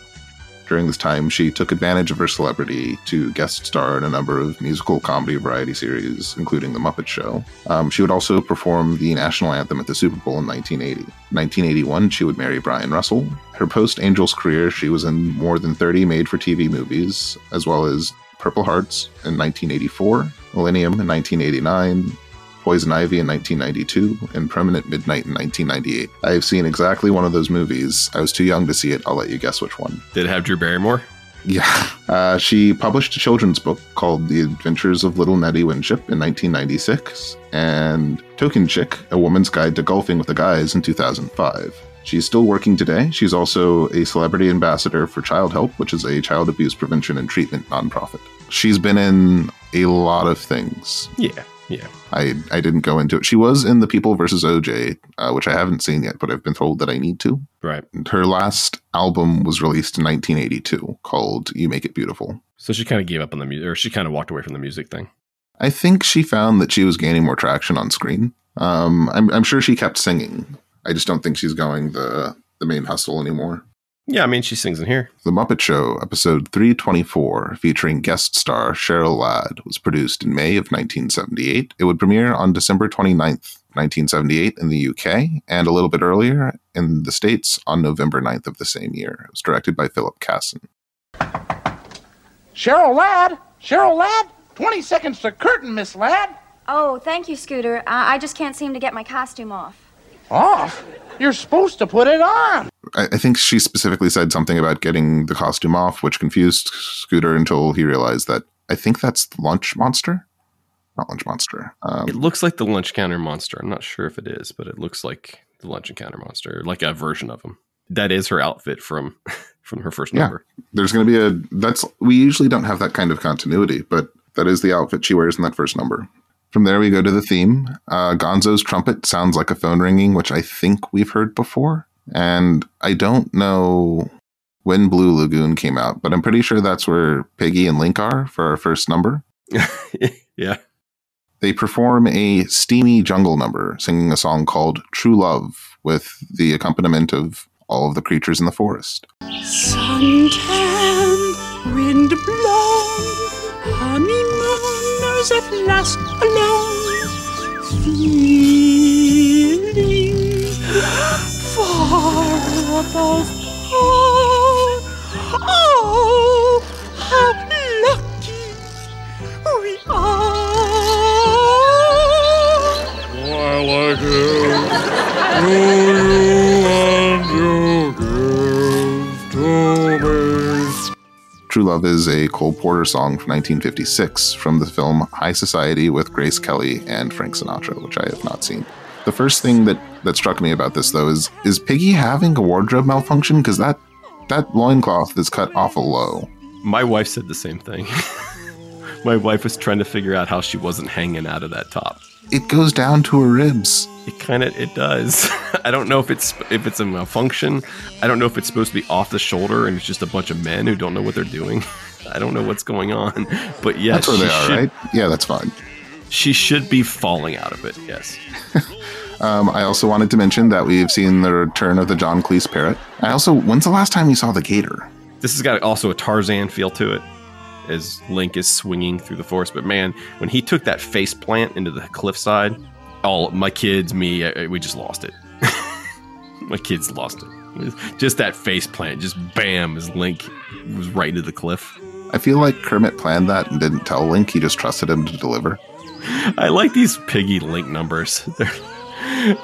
During this time, she took advantage of her celebrity to guest star in a number of musical comedy variety series, including The Muppet Show. Um, she would also perform the national anthem at the Super Bowl in 1980. 1981, she would marry Brian Russell. Her post Angels career, she was in more than 30 made for TV movies, as well as Purple Hearts in 1984, Millennium in 1989, Poison Ivy in 1992, and Permanent Midnight in 1998. I have seen exactly one of those movies. I was too young to see it. I'll let you guess which one. Did it have Drew Barrymore? Yeah. <laughs> Uh, she published a children's book called The Adventures of Little Nettie Windship in 1996 and Token Chick, A Woman's Guide to Golfing with the Guys in 2005. She's still working today. She's also a celebrity ambassador for Childhelp, which is a child abuse prevention and treatment nonprofit. She's been in a lot of things. Yeah, yeah. I, I didn't go into it. She was in The People versus OJ, uh, which I haven't seen yet, but I've been told that I need to. Right. Her last album was released in 1982 called You Make It Beautiful. So she kind of gave up on the music, or she kind of walked away from the music thing. I think she found that she was gaining more traction on screen. Um, I'm, I'm sure she kept singing. I just don't think she's going the, the main hustle anymore. Yeah, I mean, she sings in here. The Muppet Show, episode 324, featuring guest star Cheryl Ladd, was produced in May of 1978. It would premiere on December 29th, 1978 in the UK, and a little bit earlier in the States on November 9th of the same year. It was directed by Philip Casson. Cheryl Ladd? Cheryl Ladd? 20 seconds to curtain, Miss Ladd. Oh, thank you, Scooter. I, I just can't seem to get my costume off. Off? You're supposed to put it on. I, I think she specifically said something about getting the costume off, which confused Scooter until he realized that I think that's the Lunch Monster. Not Lunch Monster. Um, It looks like the lunch counter monster. I'm not sure if it is, but it looks like the lunch encounter monster, like a version of him. That is her outfit from <laughs> from her first yeah, number. there's going to be a. That's we usually don't have that kind of continuity, but that is the outfit she wears in that first number. From there, we go to the theme. Uh, Gonzo's trumpet sounds like a phone ringing, which I think we've heard before. And I don't know when Blue Lagoon came out, but I'm pretty sure that's where Piggy and Link are for our first number. <laughs> yeah. They perform a steamy jungle number, singing a song called True Love with the accompaniment of all of the creatures in the forest. Suntan, wind blown, honeymooners at last alone, feeling far above par. Oh, how lucky we are! I like you Love is a Cole Porter song from 1956 from the film High Society with Grace Kelly and Frank Sinatra, which I have not seen. The first thing that, that struck me about this though is is Piggy having a wardrobe malfunction? Because that that loincloth is cut awful low. My wife said the same thing. <laughs> My wife was trying to figure out how she wasn't hanging out of that top. It goes down to her ribs. It kind of it does. <laughs> I don't know if it's if it's a malfunction. I don't know if it's supposed to be off the shoulder and it's just a bunch of men who don't know what they're doing. <laughs> I don't know what's going on. <laughs> But yes, That's where they are, should- right? Yeah, that's fine. She should be falling out of it. Yes. Um, I also wanted to mention that we've seen the return of the John Cleese parrot. I also, when's the last time you saw the gator? This has got also a Tarzan feel to it as Link is swinging through the forest. But man, when he took that face plant into the cliffside, all my kids, me, I- we just lost it. <laughs> my kids lost it. Just that face plant, just bam, as Link was right into the cliff. I feel like Kermit planned that and didn't tell Link. He just trusted him to deliver. I like these piggy Link numbers. <laughs> They're,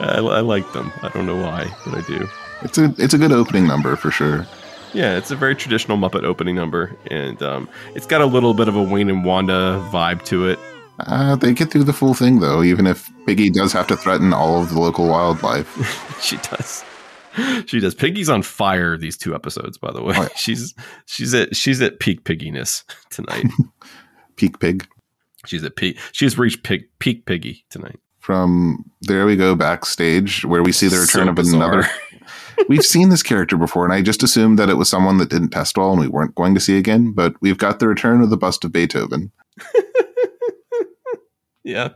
I, I like them. I don't know why, but I do. It's a it's a good opening number for sure. Yeah, it's a very traditional Muppet opening number, and um, it's got a little bit of a Wayne and Wanda vibe to it. Uh, they get through the full thing though, even if Piggy does have to threaten all of the local wildlife. <laughs> she does. She does. Piggy's on fire these two episodes, by the way. Oh, yeah. <laughs> She's she's at she's at peak pigginess <laughs> tonight. Peak Pig. she's at peak. She's reached pig, peak piggy tonight. From there we go backstage where we see the return So of another. We've seen this character before, and I just assumed that it was someone that didn't test well and we weren't going to see again. But we've got the return of the bust of Beethoven, <laughs> Yeah.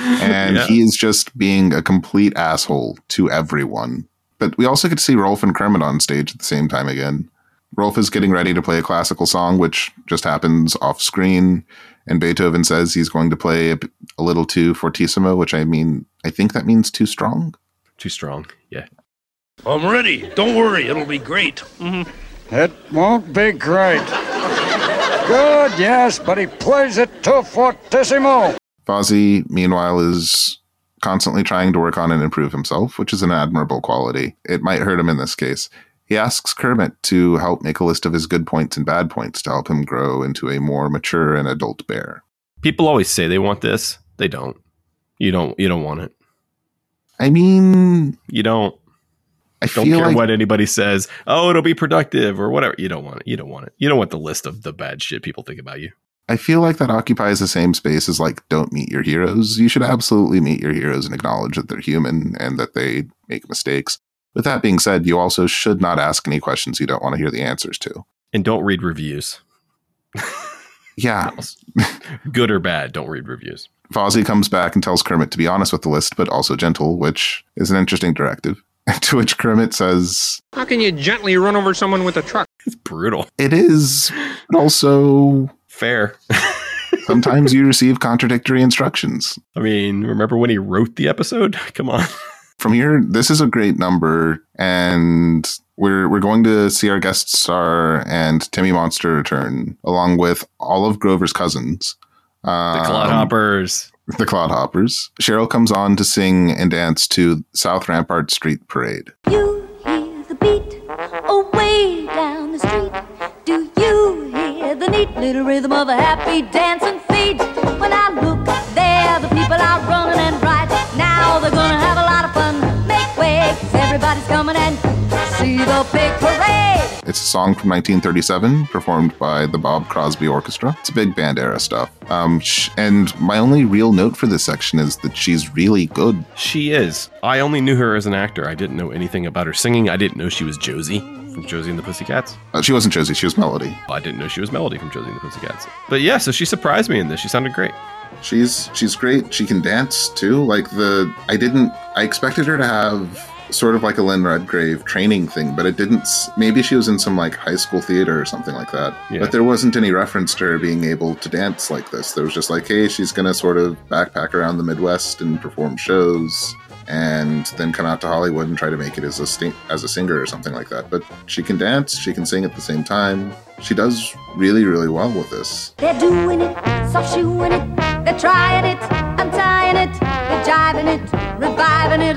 and Yeah. he is just being a complete asshole to everyone. But we also get to see Rolf and Kermit on stage at the same time again. Rolf is getting ready to play a classical song, which just happens off screen. And Beethoven says he's going to play a, a little too fortissimo, which I mean, I think that means too strong. Too strong. Yeah. I'm ready. Don't worry, it'll be great. Mm-hmm. It won't be great. Good, yes, but he plays it too fortissimo. Fozzie, meanwhile, is constantly trying to work on and improve himself, which is an admirable quality. It might hurt him in this case. He asks Kermit to help make a list of his good points and bad points to help him grow into a more mature and adult bear. People always say they want this. They don't. You don't. You don't want it. I mean, You don't. I Don't care like what anybody says. Oh, it'll be productive or whatever. You don't want it. You don't want it. You don't want the list of the bad shit people think about you. I feel like that occupies the same space as like don't meet your heroes. You should absolutely meet your heroes and acknowledge that they're human and that they make mistakes. With that being said, you also should not ask any questions you don't want to hear the answers to. And don't read reviews. Yeah. <laughs> Good or bad, don't read reviews. Fozzie comes back and tells Kermit to be honest with the list, but also gentle, which is an interesting directive. <laughs> to which Kermit says, How can you gently run over someone with a truck? It's brutal. It is, but also Fair. <laughs> sometimes you receive contradictory instructions. I mean, remember when he wrote the episode? <laughs> Come on. From here, this is a great number, and we're we're going to see our guest star and Timmy Monster return, along with all of Grover's cousins. The Um, Clodhoppers. The Clodhoppers. Cheryl comes on to sing and dance to South Rampart Street Parade. You hear the beat away down the street. Do you hear the neat little rhythm of a happy dancing feet? When I look there, the people are running and bright. Now they're gonna everybody's coming and see the big parade. It's a song from 1937, performed by the Bob Crosby Orchestra. It's big band era stuff. Um, sh- and my only real note for this section is that she's really good. She is. I only knew her as an actor. I didn't know anything about her singing. I didn't know she was Josie from Josie and the Pussycats. Uh, she wasn't Josie, she was Melody. I didn't know she was Melody from Josie and the Pussycats. But yeah, so she surprised me in this. She sounded great. She's she's great. She can dance too. Like the I didn't I expected her to have sort of like a Lynn Redgrave training thing, but it didn't. Maybe she was in some like high school theater or something like that. Yeah. But there wasn't any reference to her being able to dance like this. There was just like, hey, she's gonna sort of backpack around the Midwest and perform shows, and then come out to Hollywood and try to make it as a sting- as a singer or something like that. But she can dance. She can sing at the same time. She does really really well with this. They're doing it, soft shoeing it, they're trying it, untying it, they're jiving it, reviving it.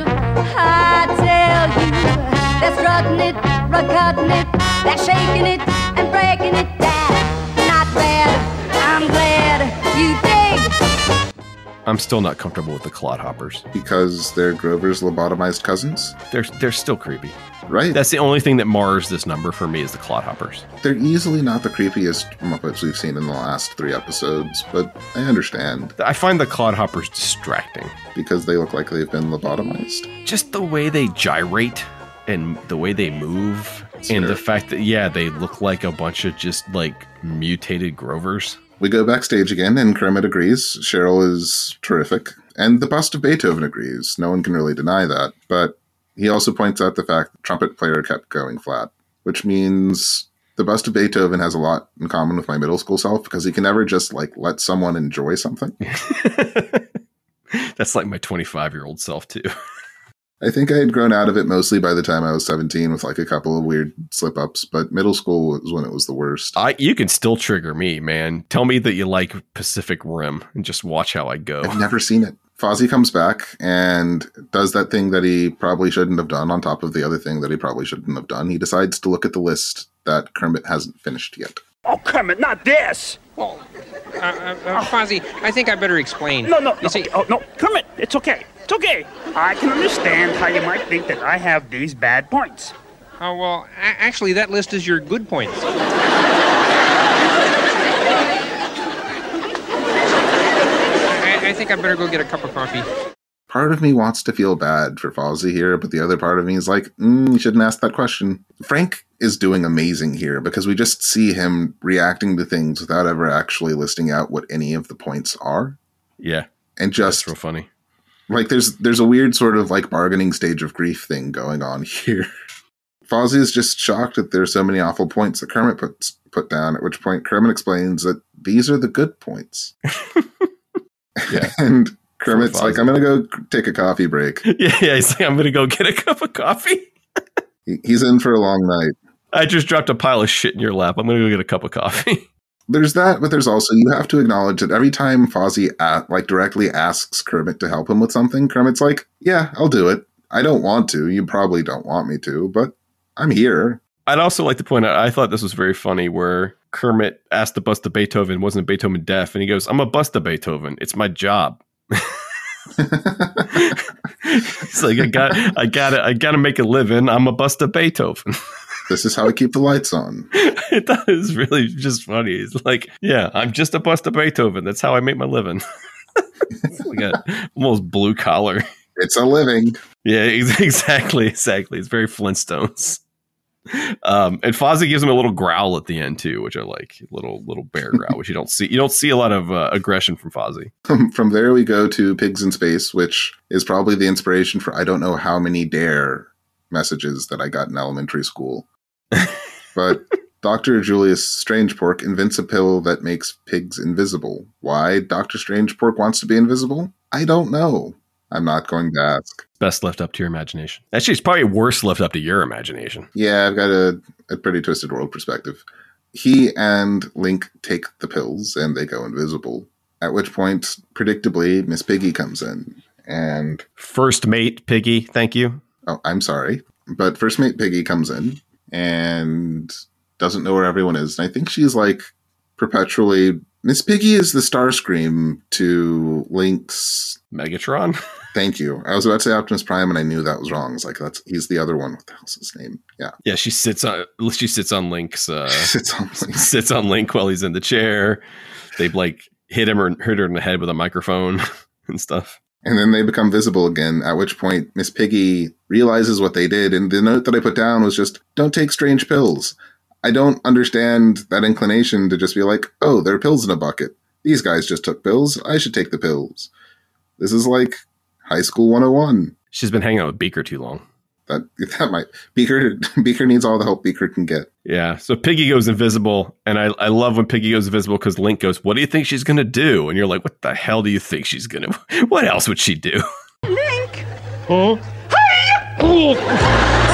I tell you, they're strutting it, rug cutting it, they're shaking it and breaking it down. I'm still not comfortable with the Clodhoppers. because they're Grover's lobotomized cousins. They're they're still creepy. Right. That's the only thing that mars this number for me is the Clodhoppers. They're easily not the creepiest Muppets we've seen in the last three episodes, but I understand I find the Clodhoppers distracting. because they look like they've been lobotomized. Just the way they gyrate and the way they move and the fact that yeah, they look like a bunch of just like mutated Grovers. We go backstage again, and Kermit agrees. Cheryl is terrific. And the bust of Beethoven agrees. No one can really deny that. But he also points out the fact the trumpet player kept going flat, which means the bust of Beethoven has a lot in common with my middle school self because he can never just like let someone enjoy something. <laughs> That's like my 25 year old self too. <laughs> I think I had grown out of it mostly by the time I was 17 with like a couple of weird slip ups, but middle school was when it was the worst. I you can still trigger me, man. Tell me that you like Pacific Rim and just watch how I go. I've never seen it. Fozzie comes back and does that thing that he probably shouldn't have done on top of the other thing that he probably shouldn't have done. He decides to look at the list that Kermit hasn't finished yet. Oh, Kermit, not this! Well, uh, uh, uh, Fozzie, I think I better explain. No, no, You no. see, oh, no, Kermit, it's okay. It's okay. I can understand how you might think that I have these bad points. Oh, well, a- actually, that list is your good points. I, I think I better go get a cup of coffee. Part of me wants to feel bad for Fozzie here, but the other part of me is like, mm, you shouldn't ask that question. Frank is doing amazing here because we just see him reacting to things without ever actually listing out what any of the points are. Yeah. And just real funny. Like there's there's a weird sort of like bargaining stage of grief thing going on <laughs> here. Fozzie is just shocked that there's so many awful points that Kermit puts put down, at which point Kermit explains that these are the good points. <laughs> Yeah. <laughs> and Kermit's like, I'm gonna go take a coffee break. <laughs> Yeah, yeah. He's like, I'm gonna go get a cup of coffee. <laughs> He's in for a long night. I just dropped a pile of shit in your lap. I'm gonna go get a cup of coffee. <laughs> There's that, but there's also you have to acknowledge that every time Fozzie a like directly asks Kermit to help him with something, Kermit's like, "Yeah, I'll do it. I don't want to. You probably don't want me to, but I'm here." I'd also like to point out, I thought this was very funny where Kermit asked to bust a Beethoven, wasn't Beethoven deaf? And he goes, I'm a bust a Beethoven. It's my job. He's like, I got, I got I got to make a living. I'm a bust a Beethoven. <laughs> This is how I keep the lights on. <laughs> It was really just funny. It's like, yeah, I'm just a bust a Beethoven. That's how I make my living. It's like a almost blue collar. It's a living. Yeah, <laughs> exactly, exactly. It's very Flintstones. Um, and Fozzie gives him a little growl at the end too, which I like. Little little bear <laughs> growl, which you don't see. You don't see a lot of uh, aggression from Fozzie. From there, we go to Pigs in Space, which is probably the inspiration for I don't know how many dare messages that I got in elementary school. <laughs> but Dr. Julius Strangepork invents a pill that makes pigs invisible. Why Dr. Strangepork wants to be invisible? I don't know. I'm not going to ask. Best left up to your imagination. Actually, it's probably worse left up to your imagination. Yeah, I've got a, a pretty twisted world perspective. He and Link take the pills and they go invisible. At which point, predictably, Miss Piggy comes in and First mate, Piggy. Thank you. Oh, I'm sorry. But first mate Piggy comes in and doesn't know where everyone is. And I think she's like perpetually Miss Piggy is the Starscream to Link's Megatron. <laughs> Thank you. I was about to say Optimus Prime and I knew that was wrong. It's like that's he's the other one. What the hell's his name? Yeah. Yeah, she sits on she sits on Link's uh <laughs> sits on Link. <laughs> sits on Link while he's in the chair. They like hit him or hit her in the head with a microphone and stuff. And then they become visible again, at which point Miss Piggy realizes what they did. And the note that I put down was just, don't take strange pills. I don't understand that inclination to just be like, oh, there are pills in a bucket. These guys just took pills. I should take the pills. This is like high school 101. She's been hanging out with Beaker too long. That <laughs> that might Beaker <laughs> Beaker needs all the help Beaker can get. Yeah. So Piggy goes invisible, and I, I love when Piggy goes invisible because Link goes, "What do you think she's gonna do?" And you're like, "What the hell do you think she's gonna? <laughs> What else would she do?" Link! Huh? Oh.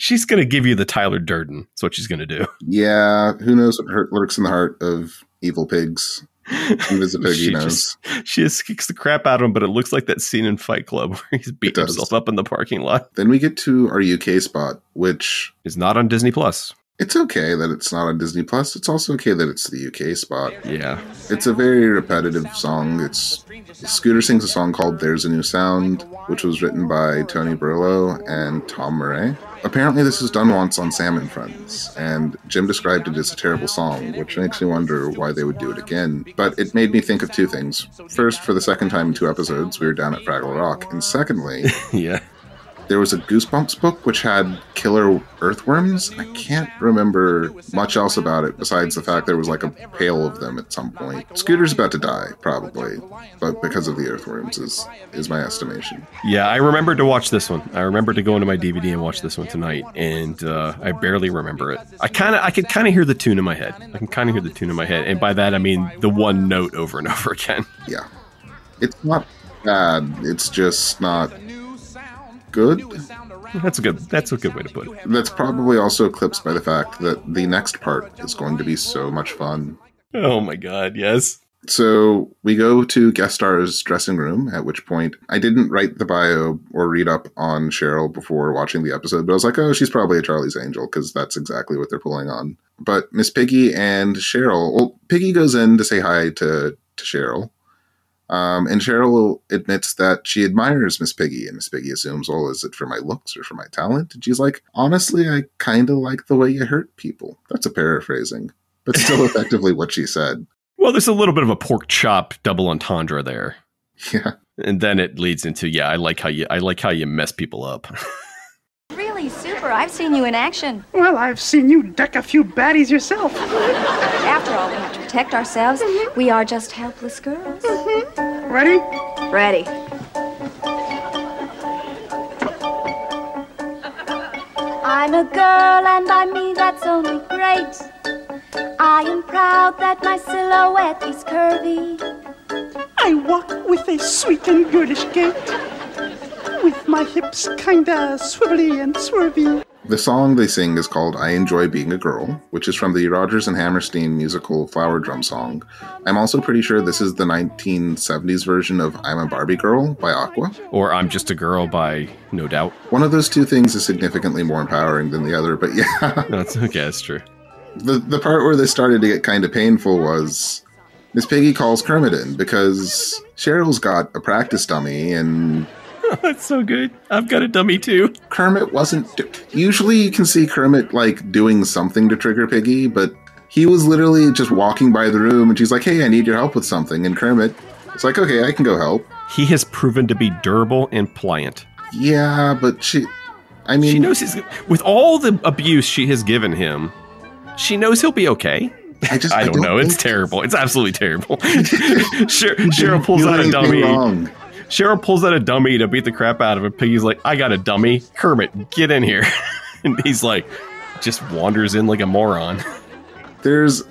She's gonna give you the Tyler Durden. That's what she's gonna do. <laughs> Yeah, who knows what hurt lurks in the heart of evil pigs. Invisible Piggy <laughs> she knows. just she just kicks the crap out of him, but it looks like that scene in Fight Club <laughs> where he's beating himself up in the parking lot. Then we get to our UK spot, which is not on Disney Plus. It's okay that it's not on Disney Plus. It's also okay that it's the UK spot. Yeah. It's a very repetitive song. It's Scooter sings a song called There's a New Sound, which was written by Tony Burrello and Tom Murray. Apparently, this is done once on Sam and Friends, and Jim described it as a terrible song, which makes me wonder why they would do it again. But it made me think of two things. First, for the second time in two episodes, we were down at Fraggle Rock, and secondly, <laughs> yeah. There was a Goosebumps book which had killer earthworms. I can't remember much else about it besides the fact there was like a pail of them at some point. Scooter's about to die, probably, but because of the earthworms is is my estimation. Yeah, I remembered to watch this one. I remember to go into my DVD and watch this one tonight, and uh, I barely remember it. I kind of, I could kind of hear the tune in my head. I can kind of hear the tune in my head, and by that I mean the one note over and <laughs> over again. Yeah, it's not bad. It's just not good. That's a good. That's a good way to put it. That's probably also eclipsed by the fact that the next part is going to be so much fun. Oh my god, yes. So we go to guest star's dressing room, at which point I didn't write the bio or read up on Cheryl before watching the episode, but I was like, oh, she's probably a Charlie's Angel because that's exactly what they're pulling on. But Miss Piggy and Cheryl, well, Piggy goes in to say hi to, to Cheryl. Um, and Cheryl admits that she admires Miss Piggy, and Miss Piggy assumes, well, is it for my looks or for my talent? And she's like, honestly, I kind of like the way you hurt people. That's a paraphrasing, but still <laughs> effectively what she said. Well, there's a little bit of a pork chop double entendre there. Yeah. And then it leads into yeah, I like how you I like how you mess people up. <laughs> Really super. I've seen you in action. Well, I've seen you deck a few baddies yourself. <laughs> After all, we have to protect ourselves. We are just helpless girls. Mm-hmm. Ready? Ready. I'm a girl and I mean that's only great. I am proud that my silhouette is curvy. I walk with a sweet and girlish gait. With my hips kinda swivelly and swervy. The song they sing is called I Enjoy Being a Girl, which is from the Rodgers and Hammerstein musical Flower Drum Song. I'm also pretty sure this is the 1970s version of I'm a Barbie Girl by Aqua. Or I'm Just a Girl by No Doubt. One of those two things is significantly more empowering than the other, but yeah. <laughs> That's okay, that's true. The, the part where this started to get kind of painful was Miss Piggy calls Kermit in because Cheryl's got a practice dummy and <laughs> that's so good. I've got a dummy too. Kermit wasn't. Do- Usually, you can see Kermit like doing something to trigger Piggy, but he was literally just walking by the room, and she's like, "Hey, I need your help with something." And Kermit, it's like, "Okay, I can go help." He has proven to be durable and pliant. Yeah, but she. I mean, She knows he's with all the abuse she has given him. She knows he'll be okay. I just <laughs> I I don't, don't know. It's terrible. It's absolutely terrible. <laughs> Cheryl, Cheryl pulls out a dummy. wrong. Cheryl pulls out a dummy to beat the crap out of him. Piggy's like, I got a dummy. Kermit, get in here. <laughs> and he's like, just wanders in like a moron. <laughs> There's,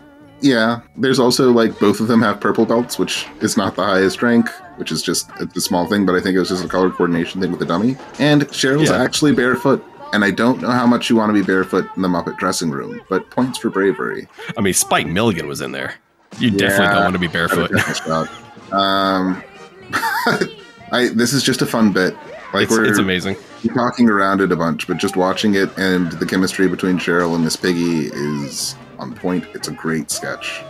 yeah, there's also like both of them have purple belts, which is not the highest rank, which is just a, a small thing, but I think it was just a color coordination thing with the dummy. And Cheryl's Yeah. actually barefoot, and I don't know how much you want to be barefoot in the Muppet dressing room, but points for bravery. I mean, Spike Milligan was in there. You definitely don't want to be barefoot. Um, <laughs> I this is just a fun bit. Like It's- we're it's amazing. talking around it a bunch, but just watching it and the chemistry between Cheryl and Miss Piggy is on point. It's a great sketch.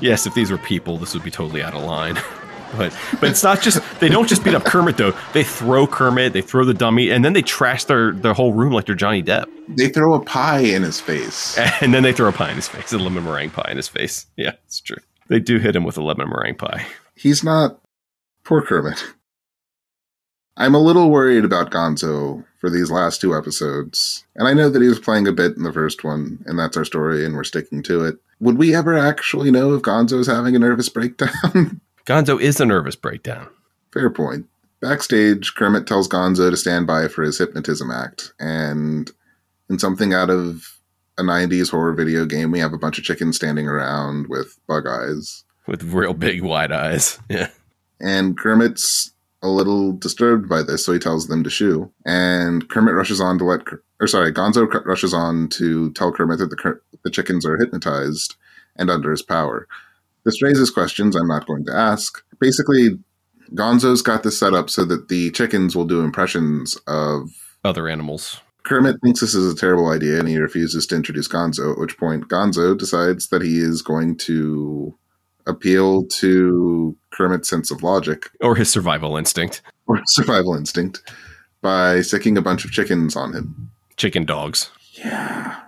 yes, if these were people, this would be totally out of line. <laughs> But but it's not just they don't just beat up Kermit though. They throw Kermit, they throw the dummy, and then they trash their their whole room like they're Johnny Depp. They throw a pie in his face. <laughs> And then they throw a pie in his face, a lemon meringue pie in his face. Yeah, it's true. They do hit him with a lemon meringue pie. He's not poor Kermit. I'm a little worried about Gonzo for these last two episodes. And I know that he was playing a bit in the first one, and that's our story, and we're sticking to it. Would we ever actually know if Gonzo is having a nervous <laughs> breakdown? Gonzo is a nervous breakdown. Fair point. Backstage, Kermit tells Gonzo to stand by for his hypnotism act, and in something out of a 90s horror video game, we have a bunch of chickens standing around with bug eyes. With real big wide eyes. <laughs> Yeah. And Kermit's a little disturbed by this, so he tells them to shoo. And Kermit rushes on to let, or sorry, Gonzo rushes on to tell Kermit that the, the chickens are hypnotized and under his power. This raises questions I'm not going to ask. Basically, Gonzo's got this set up so that the chickens will do impressions of Other animals. Kermit thinks this is a terrible idea and he refuses to introduce Gonzo, at which point Gonzo decides that he is going to appeal to Kermit's sense of logic Or his survival instinct. or survival instinct by sicking a bunch of chickens on him. Chicken dogs. Yeah.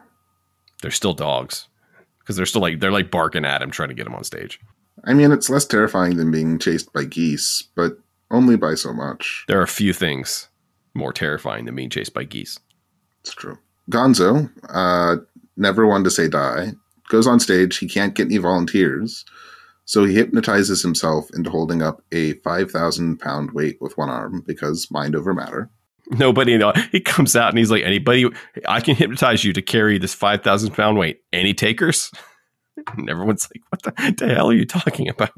They're still dogs. Because they're still like they're like barking at him trying to get him on stage. I mean, it's less terrifying than being chased by geese, but only by so much. There are a few things more terrifying than being chased by geese. It's true. Gonzo, uh, never one to say die, goes on stage. He can't get any volunteers, so he hypnotizes himself into holding up a 5,000 pound weight with one arm because mind over matter. Nobody know. He comes out and he's like, anybody, I can hypnotize you to carry this 5,000 pound weight. Any takers? <laughs> And everyone's like, what the, the hell are you talking about?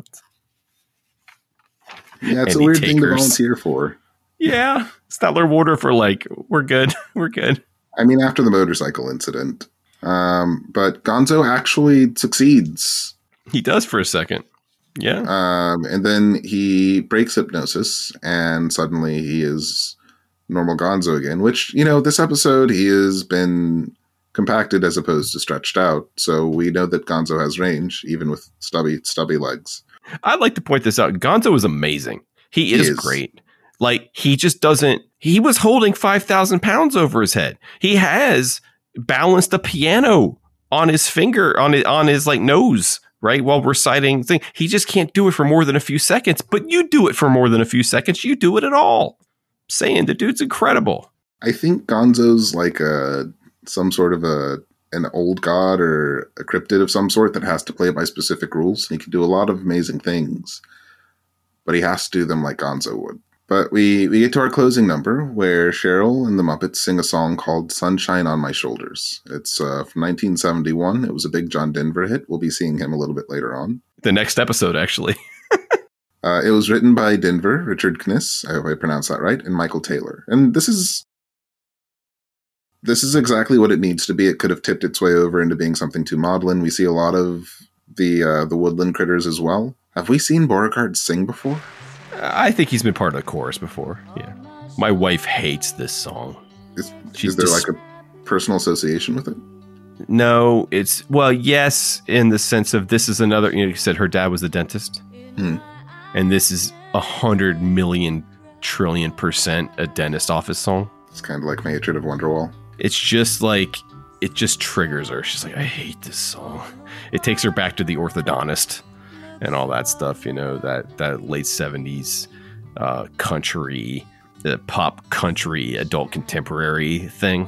Yeah, it's Any a weird thing to takers? volunteer for. Yeah, Statler Warder for like we're good, <laughs> we're good. I mean, after the motorcycle incident. Um, but Gonzo actually succeeds. He does for a second. Yeah. Um, and then he breaks hypnosis, and suddenly he is normal Gonzo again. Which you know, this episode he has been compacted as opposed to stretched out, so we know that Gonzo has range, even with stubby stubby legs. I'd like to point this out. Gonzo is amazing. He He is, is. great. Like he just doesn't. He was holding five thousand pounds over his head. He has balanced a piano on his finger on his, on his like nose right while reciting thing. He just can't do it for more than a few seconds. But you do it for more than a few seconds. You do it at all. saying the dude's incredible. I think Gonzo's like a some sort of a an old god or a cryptid of some sort that has to play by specific rules. He can do a lot of amazing things, but he has to do them like Gonzo would. But we we get to our closing number where Cheryl and the Muppets sing a song called "Sunshine on My Shoulders." It's uh, from 1971. It was a big John Denver hit. We'll be seeing him a little bit later on. The next episode, actually. <laughs> Uh, it was written by Denver, Richard Kniss, I hope I pronounced that right, and Michael Taylor. And this is this is exactly what it needs to be. It could have tipped its way over into being something too maudlin. We see a lot of the uh, the woodland critters as well. Have we seen Beauregard sing before? I think he's been part of the chorus before. Yeah. My wife hates this song. Is, She's is there dis- like a personal association with it? No, it's well, yes, in the sense of this is another. You know, you said her dad was a dentist, Hmm. and this is a hundred million trillion percent a dentist office song. It's kind of like My Hatred of Wonderwall. It's just like it just triggers her. She's like, I hate this song. It takes her back to the orthodontist and all that stuff. You know that that late seventies uh, country, the pop country, adult contemporary thing.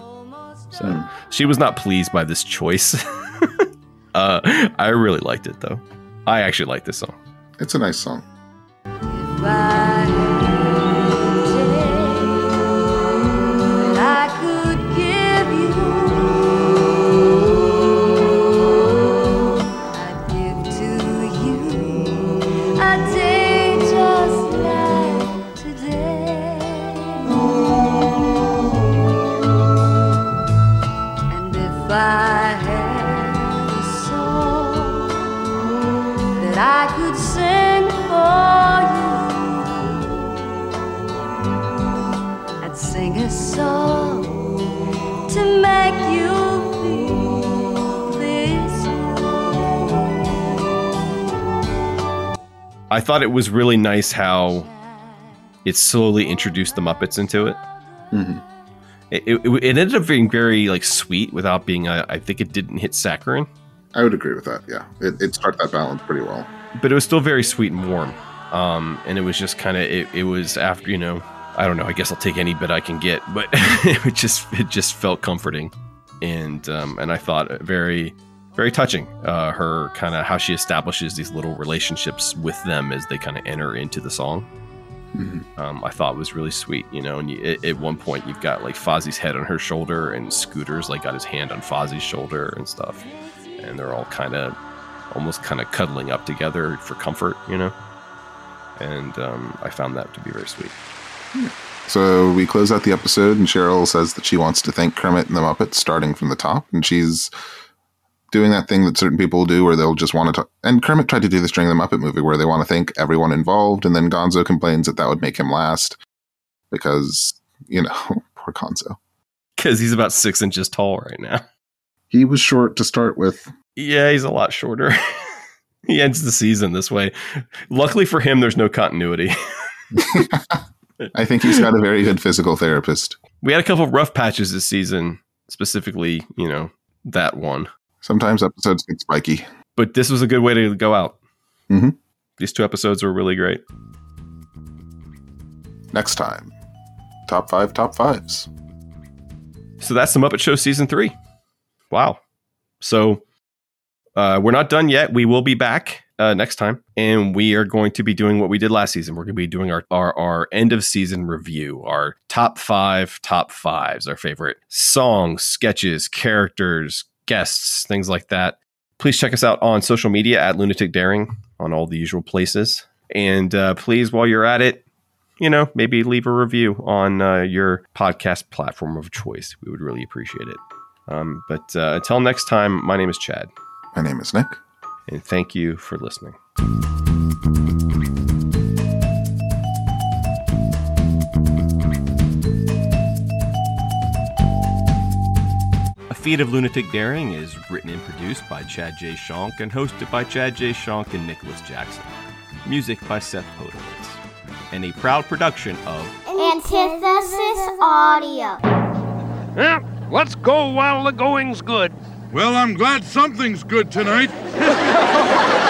So she was not pleased by this choice. <laughs> uh, I really liked it though. I actually like this song. It's a nice song. I I thought it was really nice how it slowly introduced the Muppets into it. Mhm. It, it, it ended up being very like sweet without being. Uh, I think it didn't hit saccharine, I would agree with that. Yeah, it, it struck that balance pretty well. but it was still very sweet and warm. Um, and it was just kind of it, it was after you know I don't know. I guess I'll take any bit I can get, but <laughs> it just it just felt comforting, and um, and I thought very very touching. Uh, her kind of how she establishes these little relationships with them as they kind of enter into the song. um, I thought was really sweet, you know. And you, at, at one point, you've got like Fozzie's head on her shoulder, and Scooter's like got his hand on Fozzie's shoulder and stuff, and they're all kind of almost kind of cuddling up together for comfort, you know. And um, I found that to be very sweet. So we close out the episode, and Cheryl says that she wants to thank Kermit and the Muppets, starting from the top, and she's doing that thing that certain people do, where they'll just want to. talk. And Kermit tried to do this during the Muppet movie, where they want to thank everyone involved, and then Gonzo complains that that would make him last because you know <laughs> poor Gonzo. Because he's about six inches tall right now. He was short to start with. Yeah, he's a lot shorter. <laughs> he ends the season this way. Luckily for him, there's no continuity. <laughs> I think he's got a very good physical therapist. we had a couple of rough patches this season, specifically, you know, that one. Sometimes episodes get spiky. But this was a good way to go out. hmm These two episodes were really great. Next time, top five, top fives. So that's the Muppet Show season three. Wow. So uh, we're not done yet. We will be back uh, next time, and we are going to be doing what we did last season. We're going to be doing our, our our end of season review, our top five, top fives, our favorite songs, sketches, characters, guests, things like that. Please check us out on social media at Lunatic Daring on all the usual places, and uh, please, while you're at it, you know, maybe leave a review on uh, your podcast platform of choice. We would really appreciate it. Um, but uh, until next time, my name is Chad. My name is Nick. And thank you for listening. Feat of Lunatic Daring is written and produced by Chad J. Shonk and hosted by Chad J. Shonk and Nicholas Jackson. Music by Seth Podowitz. And a proud production of Antithesis Audio. Yeah, let's go while the going's good. Well, I'm glad something's good tonight. <laughs>